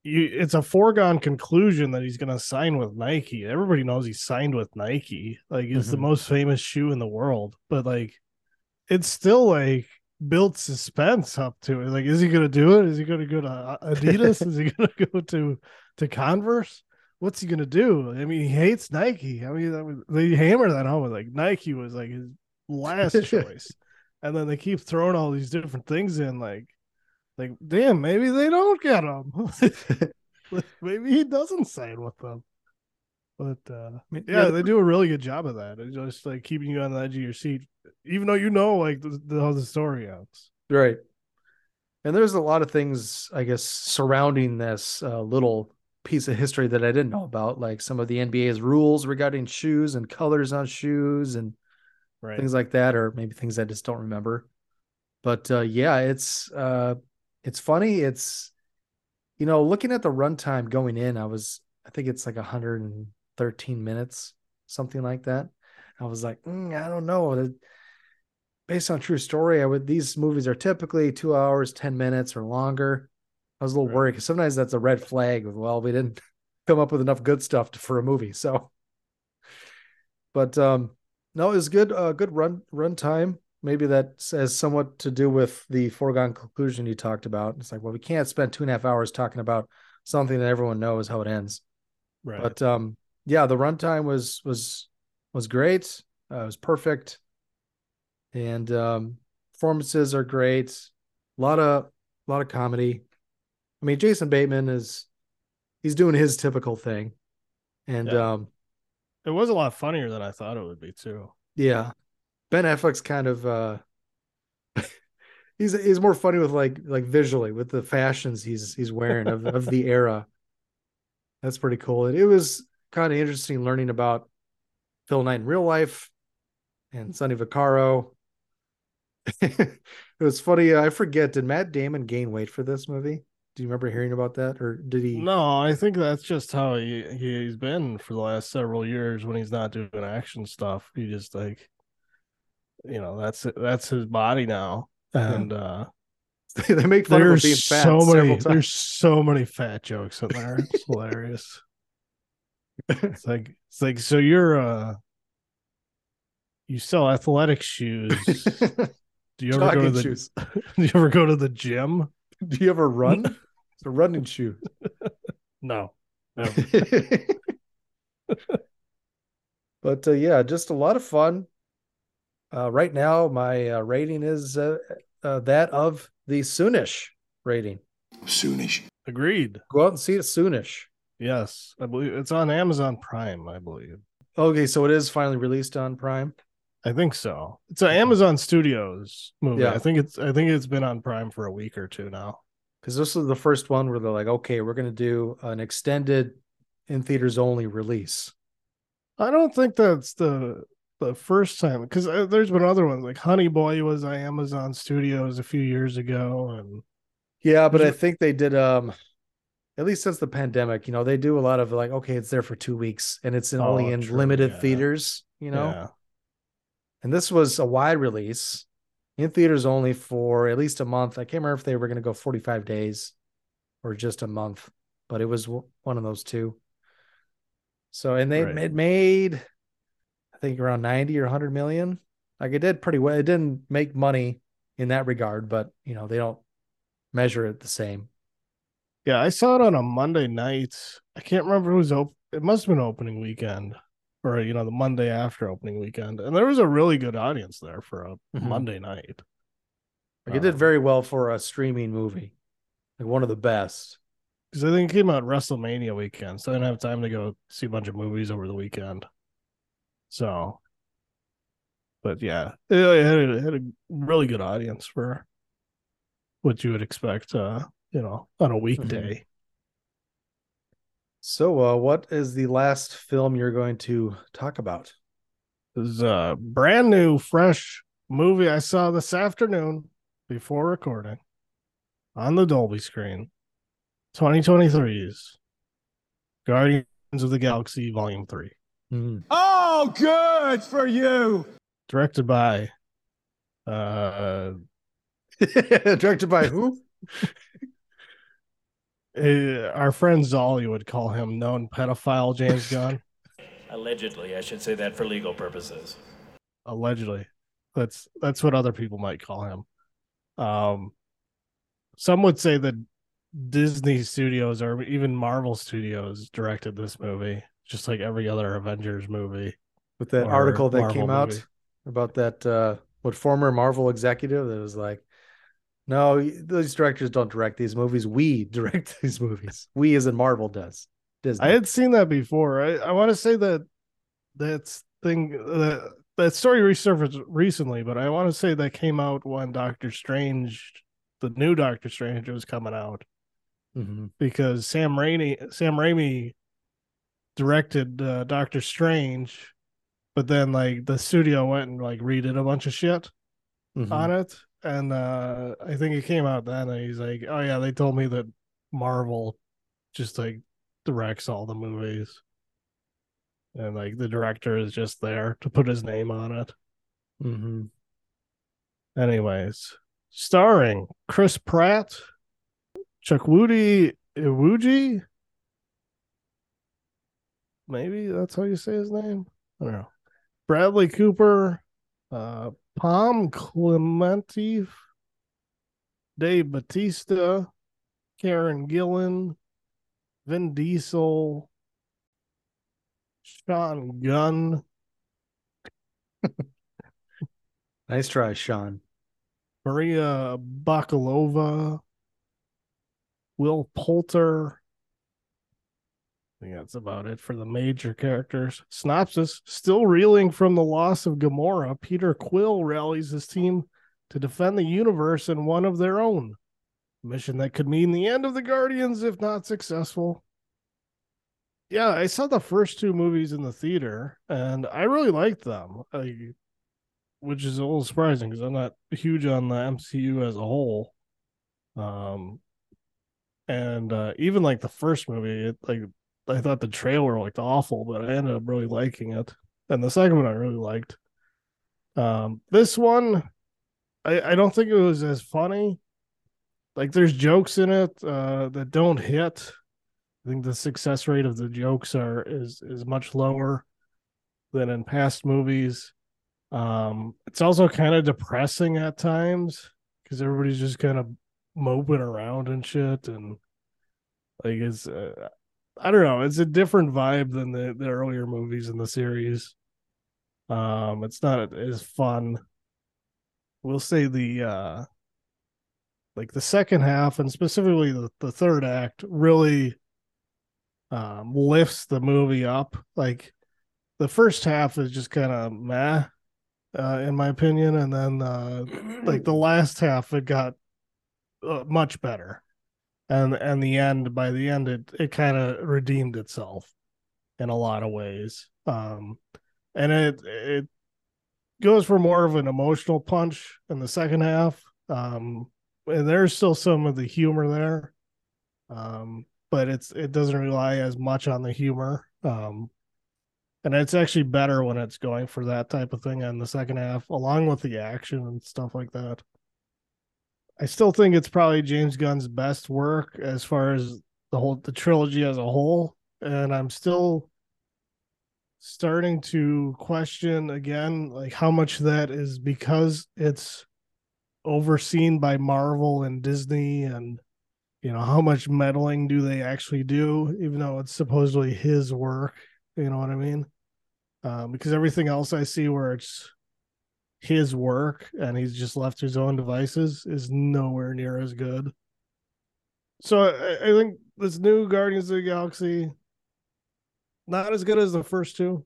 you it's a foregone conclusion that he's going to sign with Nike. Everybody knows he signed with Nike. Like it's the Mhm. most famous shoe in the world, but like it's still like built suspense up to it. Like, is he going to do it? Is he going to go to Adidas? is he going to go to to Converse? What's he going to do? I mean, he hates Nike. I mean, that was, they hammer that home. With like Nike was like his last choice, and then they keep throwing all these different things in. Like, like damn, maybe they don't get him. maybe he doesn't sign with them. But uh mean, yeah, they do a really good job of that. It's just like keeping you on the edge of your seat, even though you know like the, the, how the story ends. Right. And there's a lot of things, I guess, surrounding this uh, little piece of history that I didn't know about, like some of the NBA's rules regarding shoes and colors on shoes and Right. things like that, or maybe things I just don't remember. But uh, yeah, it's uh, it's funny. It's you know, looking at the runtime going in, I was I think it's like 113 minutes, something like that. I was like, "Mm, I don't know. Based on true story, I would these movies are typically two hours, 10 minutes or longer. I was a little Right. worried because sometimes that's a red flag of well, we didn't come up with enough good stuff to, for a movie. So but um no, it was good uh good run run time. Maybe that has somewhat to do with the foregone conclusion you talked about. It's like, well, we can't spend two and a half hours talking about something that everyone knows how it ends. Right. But um, yeah, the runtime was was was great. Uh, it was perfect, and um, performances are great. A lot of a lot of comedy. I mean, Jason Bateman is he's doing his typical thing, and Yeah. um, it was a lot funnier than I thought it would be too. yeah, Ben Affleck's kind of uh, he's he's more funny with like like visually with the fashions he's he's wearing of of the era. That's pretty cool. It, it was kind of interesting learning about Phil Knight in real life and Sonny Vaccaro. it was funny. I forget. Did Matt Damon gain weight for this movie? Do you remember hearing about that, or did he? No, I think that's just how he he's been for the last several years when he's not doing action stuff. He just like, you know, that's that's his body now, and uh they make fun of him there's being fat so many there's so many fat jokes in there. It's hilarious. It's like it's like so you're uh you sell athletic shoes. Do you ever go to the shoes. Do you ever go to the gym? Do you ever run? It's a running shoe. No. No. but uh, yeah, just a lot of fun. Uh, right now, my uh, rating is uh, uh, that of the Soonish rating. Soonish. Agreed. Go out and see it soonish. Yes, I believe it's on Amazon Prime. I believe. Okay, so it is finally released on Prime. I think so. It's an Amazon Studios movie. Yeah. I think it's. I think it's been on Prime for a week or two now. because this is the first one where they're like, okay, we're going to do an extended in theaters only release. I don't think that's the the first time because there's been other ones like Honey Boy was on Amazon Studios a few years ago, and Yeah, but I think they did um at least since the pandemic, you know, they do a lot of like, okay, it's there for two weeks and it's in, Oh, only in true, limited yeah. theaters, you know. yeah, And this was a wide release in theaters only for at least a month. I can't remember if they were going to go 45 days or just a month, but it was w- one of those two. So, and they Right. it made, I think around 90 or 100 million. Like it did pretty well. It didn't make money in that regard, but you know, they don't measure it the same. Yeah. I saw it on a Monday night. I can't remember who was open. It must have been opening weekend, or you know, the Monday after opening weekend, and there was a really good audience there for a Mhm. Monday night. Like it did Um, very well for a streaming movie, like one of the best. because I think it came out WrestleMania weekend, so I didn't have time to go see a bunch of movies over the weekend. So, but yeah, it, it had, a, it had a really good audience for what you would expect, uh, you know, on a weekday. So, uh, what is the last film you're going to talk about? This is a brand new, fresh movie I saw this afternoon before recording on the Dolby screen. 2023's Guardians of the Galaxy Volume 3. Oh, good for you. directed by uh, Directed by who? eh, our friend Zolly would call him known pedophile James Gunn. Allegedly, I should say that for legal purposes. allegedly. That's that's what other people might call him. Um some would say that Disney Studios or even Marvel Studios directed this movie, just like every other Avengers movie. With that article that Marvel came out movie. about that uh what former Marvel executive that was like, no, these directors don't direct these movies. We direct these movies. We as in Marvel does. Disney. I had seen that before. I, I want to say that that's thing that that story resurfaced recently, but I want to say that came out when Doctor Strange, the new Doctor Strange, was coming out. Mhm. because Sam Raimi Sam Raimi directed uh, Doctor Strange, but then like the studio went and like redid a bunch of shit Mhm. on it, and uh I think it came out then, and he's like, "Oh yeah, they told me that Marvel just like directs all the movies." And like the director is just there to put his name on it. Mm-hmm. Anyways, starring Chris Pratt, Chuck Chukwudi Iwuji. Maybe that's how you say his name. I don't know. Bradley Cooper, uh, Pom Klementieff, Dave Bautista, Karen Gillan, Vin Diesel, Sean Gunn, Nice try, Sean. Maria Bakalova, Will Poulter. I think that's about it for the major characters. Synopsis Still reeling from the loss of Gamora, Peter Quill rallies his team to defend the universe and one of their own. A mission that could mean the end of the Guardians if not successful. Yeah, I saw the first two movies in the theater and I really liked them. I which is a little surprising because I'm not huge on the MCU as a whole. Um, and uh, even like the first movie, it like I thought the trailer looked awful, but I ended up really liking it. And the second one I really liked. Um, this one, I I don't think it was as funny. Like there's jokes in it uh, that don't hit. I think the success rate of the jokes are is is much lower than in past movies. Um, it's also kind of depressing at times because everybody's just kind of moping around and shit, and like it's uh, I don't know, it's a different vibe than the the earlier movies in the series. Um, it's not as fun. We'll say the uh like the second half and specifically the, the third act really um lifts the movie up. Like the first half is just kind of meh uh, in my opinion. And then, uh, like the last half, it got uh, much better, and and the end by the end, it it kind of redeemed itself in a lot of ways. Um, and it it goes for more of an emotional punch in the second half. Um, and there's still some of the humor there, um, but it's it doesn't rely as much on the humor. Um, and it's actually better when it's going for that type of thing in the second half, along with the action and stuff like that. I still think it's probably James Gunn's best work as far as the whole the trilogy as a whole, and I'm still starting to question again like how much that is because it's overseen by Marvel and Disney and you know how much meddling do they actually do even though it's supposedly his work you know what I mean? Um, because everything else I see where it's his work and he's just left to his own devices is nowhere near as good. So I, I think this new Guardians of the Galaxy not as good as the first two,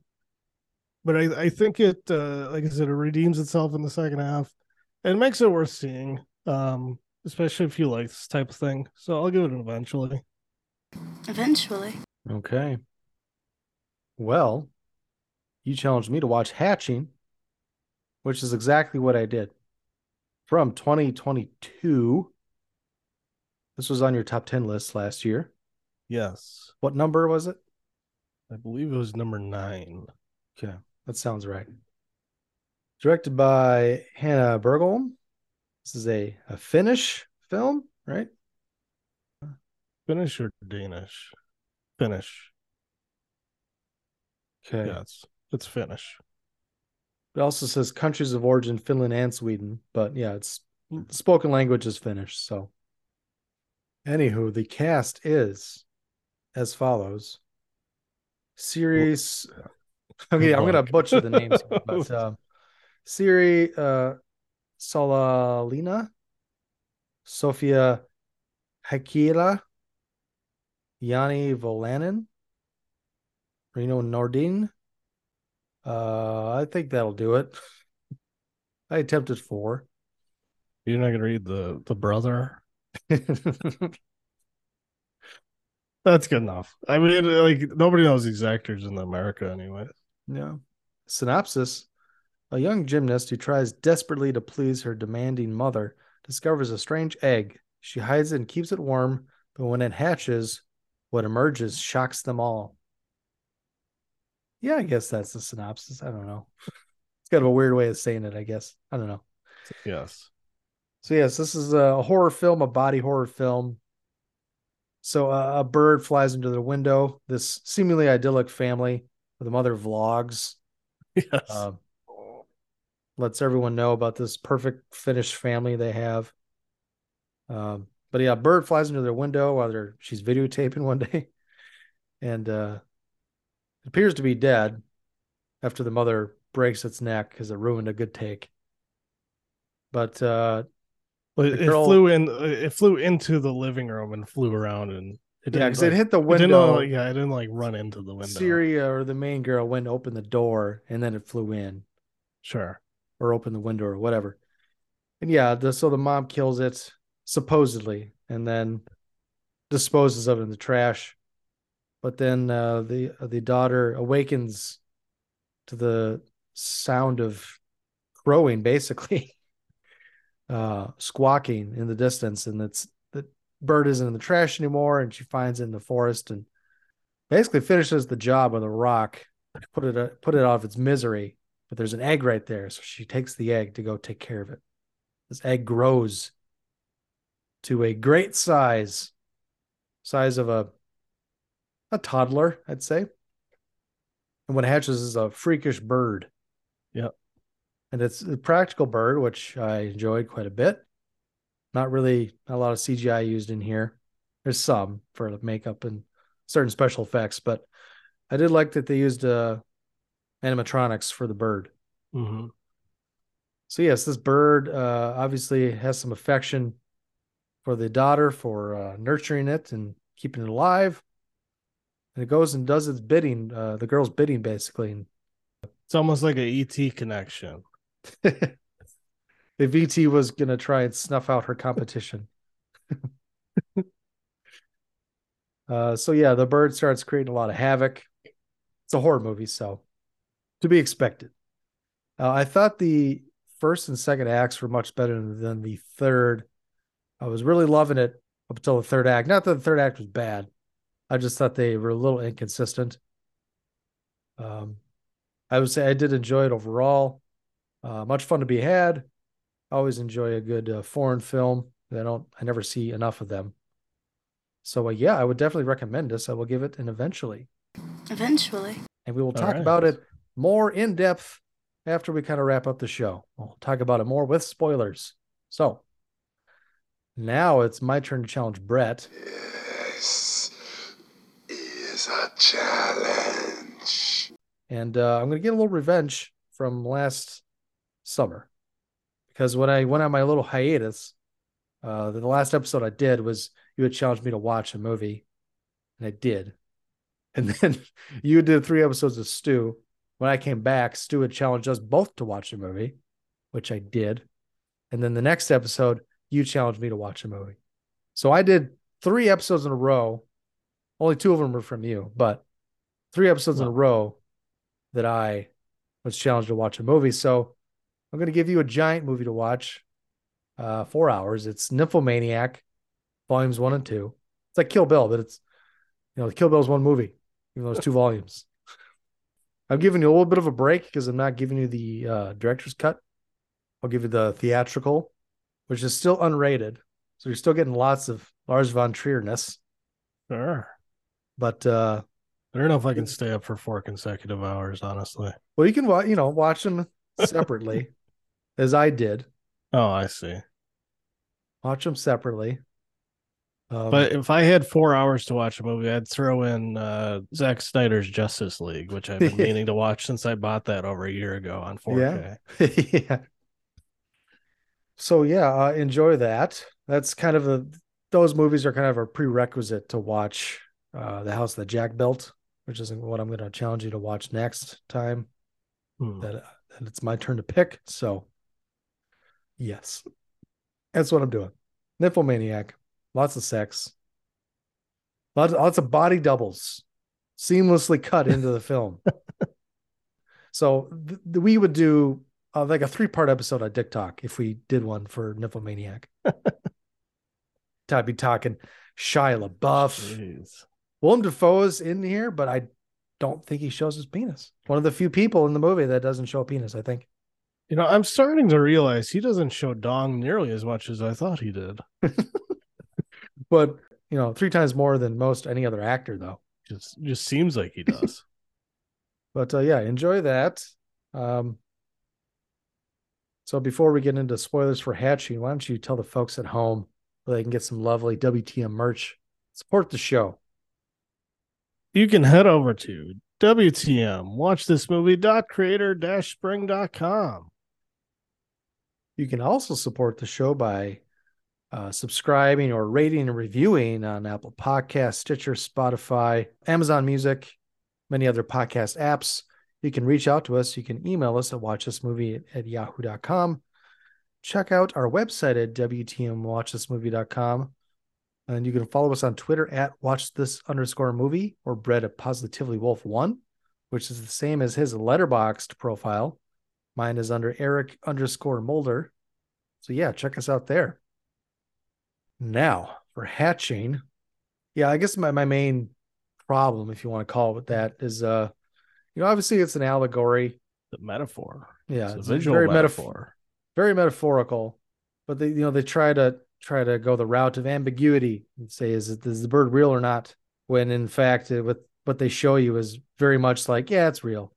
but I, I think it uh, like I said it redeems itself in the second half and makes it worth seeing. Um, especially if you like this type of thing. So I'll give it an eventually. Eventually. Okay. Well, you challenged me to watch Hatching, which is exactly what I did. From 2022. This was on your top 10 list last year. Yes. What number was it? I believe it was number nine. Okay, that sounds right. Directed by Hanna Bergholm. This is a, a Finnish film, right? Finnish or Danish? Finnish. Okay. Yeah, it's it's Finnish. It also says countries of origin Finland and Sweden, but yeah, it's spoken language is Finnish. So, anywho, the cast is as follows. Series. Okay, I'm gonna butcher the names, here, but uh, Siiri uh, Solalinna, Sophia Heikkilä, Jani Volanen, Reino Nordin. Uh, I think that'll do it. I attempted four. You're not gonna read the the brother. That's good enough. I mean, like nobody knows these actors in America anyway. Yeah. Synopsis A young gymnast who tries desperately to please her demanding mother discovers a strange egg. She hides it and keeps it warm, but when it hatches, what emerges shocks them all. Yeah, I guess that's the synopsis. I don't know. It's kind of a weird way of saying it, I guess. I don't know. Yes. So, yes, this is a horror film, a body horror film. So, uh, a bird flies into the window. This seemingly idyllic family, the mother vlogs Yes. um, lets everyone know about this perfect Finnish family they have. Um, but yeah, bird flies into their window while they're she's videotaping one day, and uh, it appears to be dead after the mother breaks its neck because it ruined a good take. But uh, it girl- flew in. It flew into the living room and flew around, and it yeah, because it hit the it didn't, window. uh, yeah, it didn't like run into the window. Syria or the main girl went opened the door, and then it flew in. Sure. or open the window or whatever. And yeah, the, so the mom kills it supposedly and then disposes of it in the trash. But then uh, the the daughter awakens to the sound of crowing, basically, uh, squawking in the distance, and it's the bird isn't in the trash anymore, and she finds it in the forest and basically finishes the job with a rock, put it uh, put it out of its misery but there's an egg right there. So she takes the egg to go take care of it. This egg grows to a great size, size of a a toddler, I'd say. And when it hatches is a freakish bird. Yep. And it's a practical bird, which I enjoyed quite a bit. Not really not a lot of CGI used in here. There's some for the makeup and certain special effects, but I did like that they used uh animatronics for the bird. hmm So yes, this bird uh, obviously has some affection for the daughter for uh, nurturing it and keeping it alive. And it goes and does its bidding, uh, the girl's bidding, basically. And It's almost like an ET connection. the VT was gonna try and snuff out her competition. uh, so yeah, the bird starts creating a lot of havoc. It's a horror movie, so to be expected. Uh, I thought the first and second acts were much better than the third. I was really loving it up until the third act. Not that the third act was bad. I just thought they were a little inconsistent. Um, I would say I did enjoy it overall. Uh, much fun to be had. I always enjoy a good uh, foreign film. I don't. I never see enough of them. So uh, yeah, I would definitely recommend this. I will give it an eventually, Eventually. and we will talk right. about it more in depth after we kind of wrap up the show. We'll talk about it more with spoilers. So now it's my turn to challenge Brett. This is a challenge. and uh, I'm going to get a little revenge from last summer because when I went on my little hiatus, uh, the last episode I did was you had challenged me to watch a movie, and I did, and then you did three episodes of Stu. When I came back, Stu had challenged us both to watch a movie, which I did, and then the next episode you challenged me to watch a movie. So I did three episodes in a row. Only two of them were from you, but three episodes in a row that I was challenged to watch a movie. So I'm going to give you a giant movie to watch. Uh, four hours. It's Nymphomaniac, volumes one and two. It's like Kill Bill, but it's you know Kill Bill's one movie, even though it's two volumes. I'm giving you a little bit of a break because I'm not giving you the uh, director's cut. I'll give you the theatrical, which is still unrated, so you're still getting lots of Lars von Trier-ness. Sure. But uh, I don't know if I can stay up for four consecutive hours, honestly. well, you can watch, you know, watch them separately, as I did. Oh, I see. Watch them separately. Um, But if I had four hours to watch a movie, I'd throw in uh, Zack Snyder's Justice League, which I've been meaning to watch since I bought that over a year ago on 4K. Yeah. yeah. So yeah, uh, enjoy that. That's kind of a those movies are kind of a prerequisite to watch uh, the house that Jack built, which is what I'm going to challenge you to watch next time. Hmm. That, that it's my turn to pick. So yes, that's what I'm doing. Nymphomaniac, lots of sex, Lots, lots of body doubles seamlessly cut into the film. so th- th- we would do uh, like a three part episode on TikTok if we did one for Nymphomaniac. I'd be talking Shia LaBeouf. Jeez. Willem Dafoe is in here, but I don't think he shows his penis. One of the few people in the movie that doesn't show a penis, I think. You know, I'm starting to realize he doesn't show dong nearly as much as I thought he did. But, you know, three times more than most any other actor, though. Just just seems like he does. But uh, yeah, enjoy that. Um, so before we get into spoilers for Hatching, why don't you tell the folks at home where they can get some lovely WTM merch, support the show. You can head over to WTM, watch this movie creator dash spring dot com. You can also support the show by uh, subscribing or rating and reviewing on Apple Podcasts, Stitcher, Spotify, Amazon Music, many other podcast apps. You can reach out to us. You can email us at watchthismovie at, at yahoo.com. Check out our website at WTMWatchThisMovie.com. And you can follow us on Twitter at watch this underscore movie or Brett at positively wolf one, which is the same as his Letterboxd profile. Mine is under Eric underscore Mulder. So yeah, check us out there. Now for hatching. Yeah, I guess my, my main problem, if you want to call it that, is uh you know, obviously it's an allegory. The metaphor. Yeah, It's a visual very metaf- metaphor. very metaphorical, but they you know they try to try to go the route of ambiguity and say is it is the bird real or not? When in fact, uh, it, with what they show you is very much like yeah, it's real.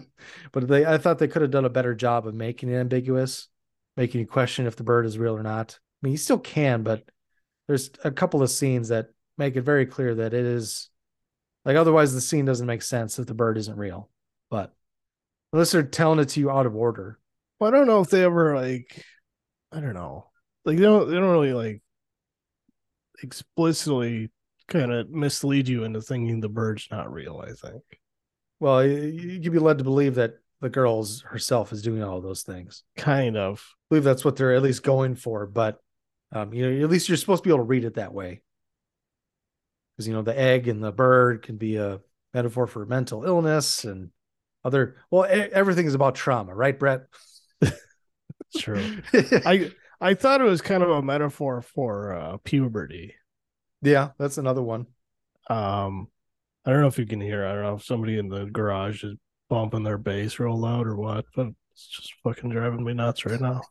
but they I thought they could have done a better job of making it ambiguous, making you question if the bird is real or not. I mean, you still can, but there's a couple of scenes that make it very clear that it is like otherwise the scene doesn't make sense if the bird isn't real. But unless they're telling it to you out of order. Well, I don't know if they ever like I don't know. Like they don't they don't really like explicitly kind of mislead you into thinking the bird's not real, I think. Well, you, you can be led to believe that the girls herself is doing all those things. Kind of. I believe that's what they're at least going for, but um, you know, at least you're supposed to be able to read it that way. Because you know, the egg and the bird can be a metaphor for mental illness and other. Well, everything is about trauma, right, Brett? True. I I thought it was kind of a metaphor for uh, puberty. yeah, that's another one. Um, I don't know if you can hear. I don't know if somebody in the garage is bumping their bass real loud or what, but it's just fucking driving me nuts right now.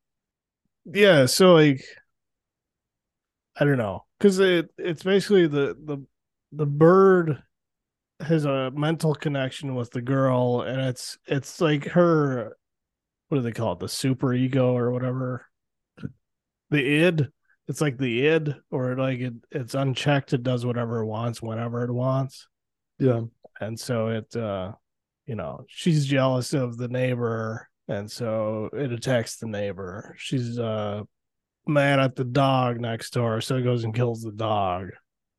yeah, so like, I don't know, because it it's basically the the the bird has a mental connection with the girl, and it's it's like her. What do they call it? The super ego or whatever. The id it's like the id or like it, it's unchecked it does whatever it wants whenever it wants Yeah. and so it uh you know she's jealous of the neighbor and so it attacks the neighbor she's uh mad at the dog next door so it goes and kills the dog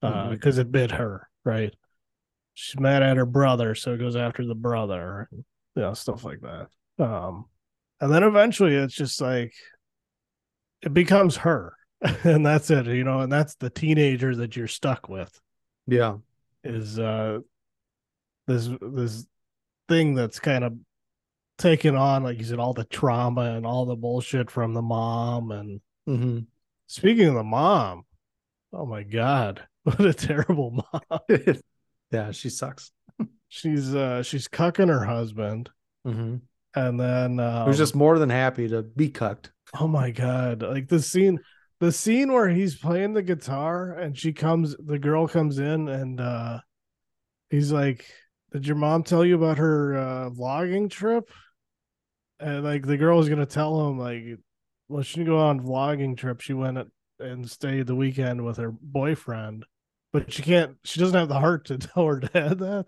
uh Mhm. because it bit her right she's mad at her brother so it goes after the brother you know stuff like that um and then eventually it's just like it becomes her and that's it you know and that's the teenager that you're stuck with Yeah. is uh this this thing that's kind of taken on like you said all the trauma and all the bullshit from the mom and mm-hmm. speaking of the mom oh my god what a terrible mom yeah, she sucks. she's uh she's cucking her husband hmm and then um, Who's just more than happy to be cucked. oh my god. Like the scene the scene where he's playing the guitar and she comes the girl comes in and uh he's like did your mom tell you about her uh vlogging trip? And like the girl was gonna tell him like well she didn't go on vlogging trip. She went and stayed the weekend with her boyfriend. But she can't she doesn't have the heart to tell her dad that.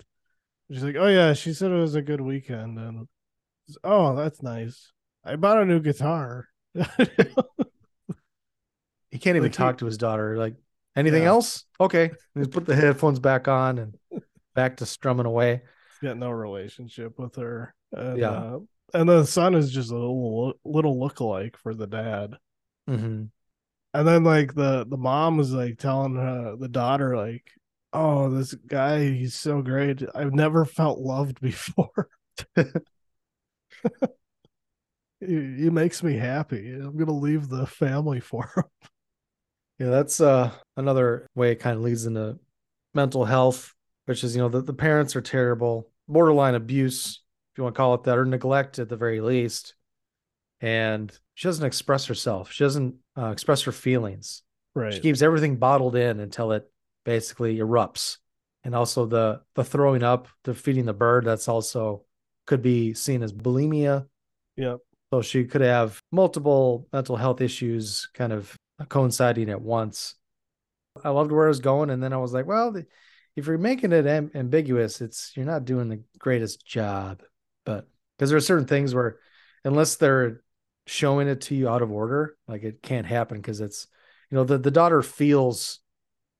She's like oh yeah she said it was a good weekend. And oh that's nice i bought a new guitar He can't even Like he- talk to his daughter. Like, anything Yeah. else? Okay. Just put the headphones back on and back to strumming away. He's got no relationship with her. And, Yeah. uh, and the son is just a little little lookalike for the dad. hmm and then like the the mom was like telling uh, the daughter like oh this guy he's so great i've never felt loved before he, he makes me happy i'm gonna leave the family for him Yeah, that's uh another way it kind of leads into mental health, which is you know the, the parents are terrible, borderline abuse, if you want to call it that, or neglect at the very least. And she doesn't express herself. She doesn't uh, express her feelings. right She keeps everything bottled in until it basically erupts. And also the the throwing up, the feeding the bird, that's also could be seen as bulimia. yep So she could have multiple mental health issues kind of coinciding at once. I loved where it was going, and then I was like, well, if you're making it am- ambiguous, it's you're not doing the greatest job. But because there are certain things where, unless they're showing it to you out of order, like it can't happen because it's, you know, the the daughter feels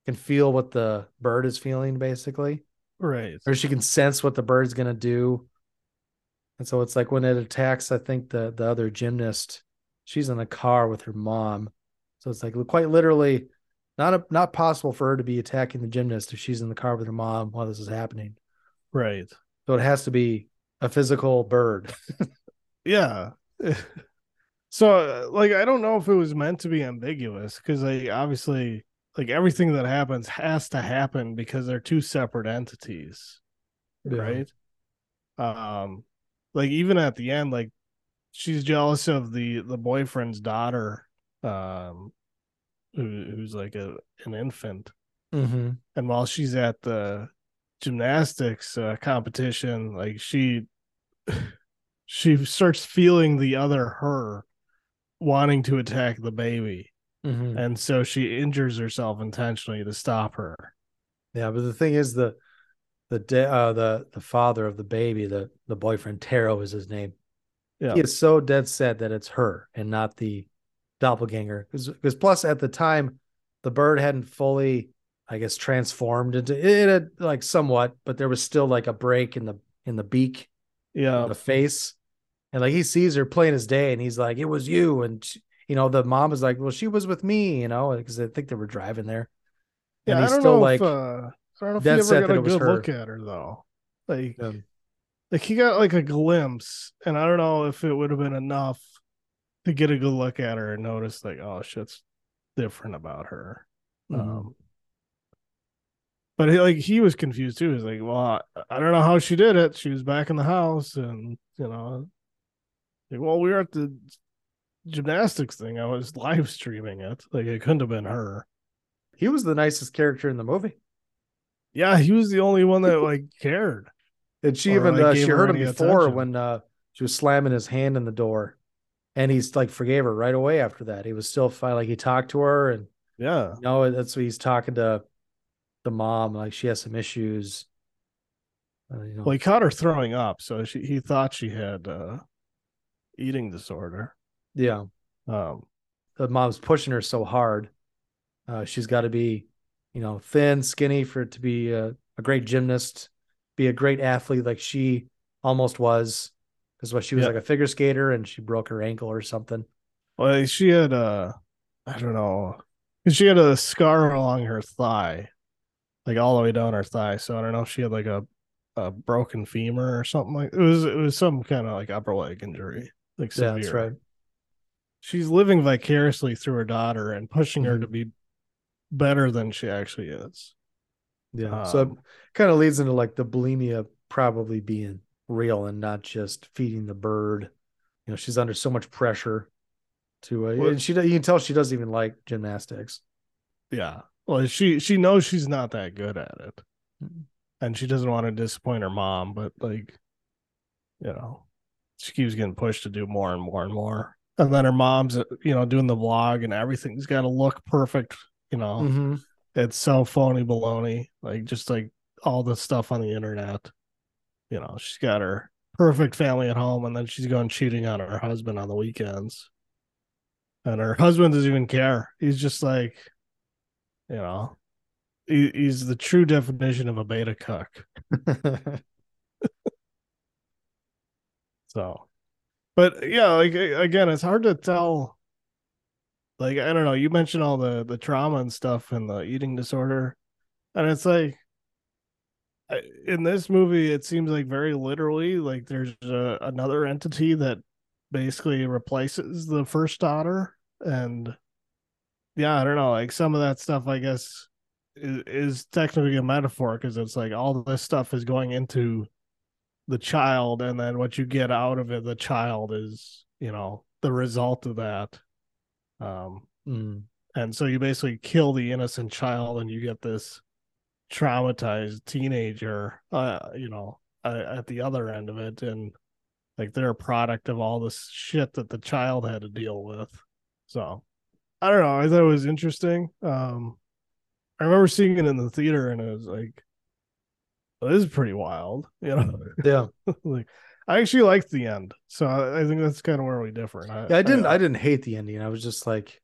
can feel what the bird is feeling basically right or she can sense what the bird's going to do. And so it's like when it attacks, I think the the other gymnast, she's in a car with her mom. So it's like quite literally not a, not possible for her to be attacking the gymnast if she's in the car with her mom while this is happening. right So it has to be a physical bird. yeah so uh, like i don't know if it was meant to be ambiguous because like obviously like everything that happens has to happen because they're two separate entities Yeah. right um like even at the end like she's jealous of the the boyfriend's daughter um who, who's like a an infant Mm-hmm. and while she's at the gymnastics uh, competition like she she starts feeling the other her wanting to attack the baby Mm-hmm. and so she injures herself intentionally to stop her Yeah, but the thing is the the da- uh, the the father of the baby, the the boyfriend Tero is his name. yeah He is so dead set that it's her and not the doppelganger. Because plus at the time, the bird hadn't fully, I guess, transformed into it had like somewhat, but there was still like a break in the in the beak, yeah the face, and like he sees her plain as day, and he's like, "It was you," and she- you know the mom is like, "Well, she was with me," you know, because I think they were driving there. yeah and i he's don't still know like if uh i don't know if dead he ever that got a good her. look at her though. Like um, like he got like a glimpse and i don't know if it would have been enough to get a good look at her and notice like oh shit's different about her. Mhm. um but he, like he was confused too. He's like well I, I don't know how she did it. She was back in the house and you know like, well we were at the gymnastics thing. I was live streaming it. Like it couldn't have been her. He was the nicest character in the movie. Yeah he was the only one that like cared And she Or, even like, uh, she heard him before attention. when uh, she was slamming his hand in the door, and he's like forgave her right away after that. He was still fine. Like he talked to her, and yeah you know that's what he's talking to the mom. Like she has some issues. Uh, you know, Well, he caught her throwing up, so she he thought she had uh eating disorder. yeah, Um, the mom's pushing her so hard. Uh, she's got to be, you know, thin, skinny for it to be a, a great gymnast, be a great athlete like she almost was. Because what she was Yeah. like a figure skater and she broke her ankle or something. well, she had uh, I don't know, she had a scar along her thigh, like all the way down her thigh. So I don't know if she had like a a broken femur or something like it was. It was some kind of like upper leg injury, like severe. Yeah, that's right. She's living vicariously through her daughter and pushing her Mhm. to be better than she actually is. Yeah. so it Um, kind of leads into like the bulimia probably being real and not just feeding the bird. You know, she's under so much pressure to, uh, Well- and she, you can tell she doesn't even like gymnastics. Yeah. Well, she she knows she's not that good at it. And she doesn't want to disappoint her mom, but like you know, she keeps getting pushed to do more and more and more. And then her mom's uh, you know doing the vlog and everything's got to look perfect, you know. Mm-hmm. It's so phony baloney, like just like all the stuff on the internet. You know, she's got her perfect family at home and then she's going cheating on her husband on the weekends. And her husband doesn't even care. He's just like, you know, he, he's the true definition of a beta cuck. So, but yeah, like again, it's hard to tell like I don't know, you mentioned all the the trauma and stuff and the eating disorder, and it's like in this movie, it seems like very literally like there's a, another entity that basically replaces the first daughter, and yeah, I don't know, like some of that stuff, I guess, is, is technically a metaphor because it's like all this stuff is going into the child, and then what you get out of it, the child is, you know, the result of that. Um, Mm. and so you basically kill the innocent child and you get this traumatized teenager uh you know uh, at the other end of it. And like they're a product of all this shit that the child had to deal with. So i don't know. I thought it was interesting. Um i remember seeing it in the theater and it was like well, this is pretty wild you know? Yeah. like i actually liked the end so i, I think that's kind of where we differ And Yeah, I didn't I didn't hate the ending. I was just like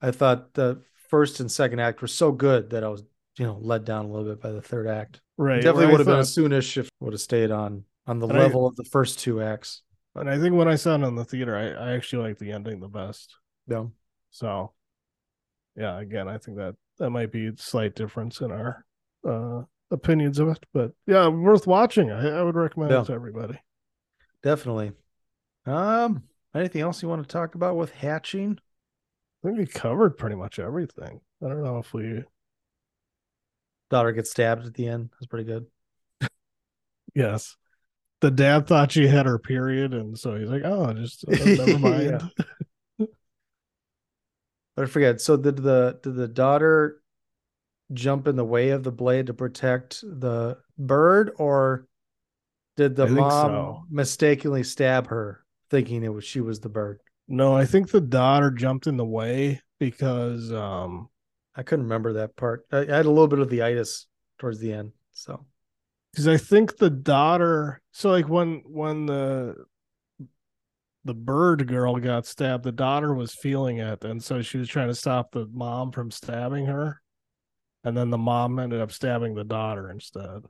I thought the first and second act were so good that I was, you know, let down a little bit by the third act. Right, Definitely I would have been a soonish if would have stayed on on the And I- level of the first two acts. And I think when I saw it in the theater, I, I actually liked the ending the best. Yeah. So, yeah, again, I think that that might be a slight difference in our uh, opinions of it, but yeah, worth watching. I, I would recommend Yeah. it to everybody. Definitely. Um, anything else you want to talk about with hatching? I think we covered pretty much everything. I don't know if we, Daughter gets stabbed at the end. That's pretty good. yes, the dad thought she had her period, and so he's like, "Oh, just uh, never mind." But I forget. So did the did the daughter jump in the way of the blade to protect the bird, or did the I mom so. mistakenly stab her, thinking it was she was the bird? No, I think the daughter jumped in the way because um I couldn't remember that part. I, I had a little bit of the itis towards the end. So because I think the daughter. So like when when the the bird girl got stabbed, the daughter was feeling it, and so she was trying to stop the mom from stabbing her, and then the mom ended up stabbing the daughter instead.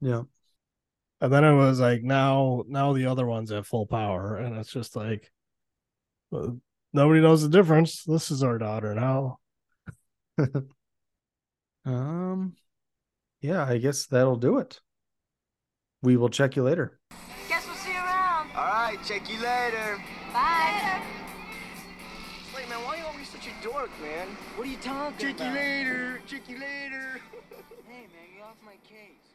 yeah, And then it was like now now the other one's at full power, and it's just like well, nobody knows the difference. This is our daughter now. um, yeah, I guess that'll do it. We will check you later. Guess we'll see you around. All right, check you later. Bye. Wait, man, why are you always such a dork, man? What are you talking about? Check you later. Check you later. Hey, man, get off my case.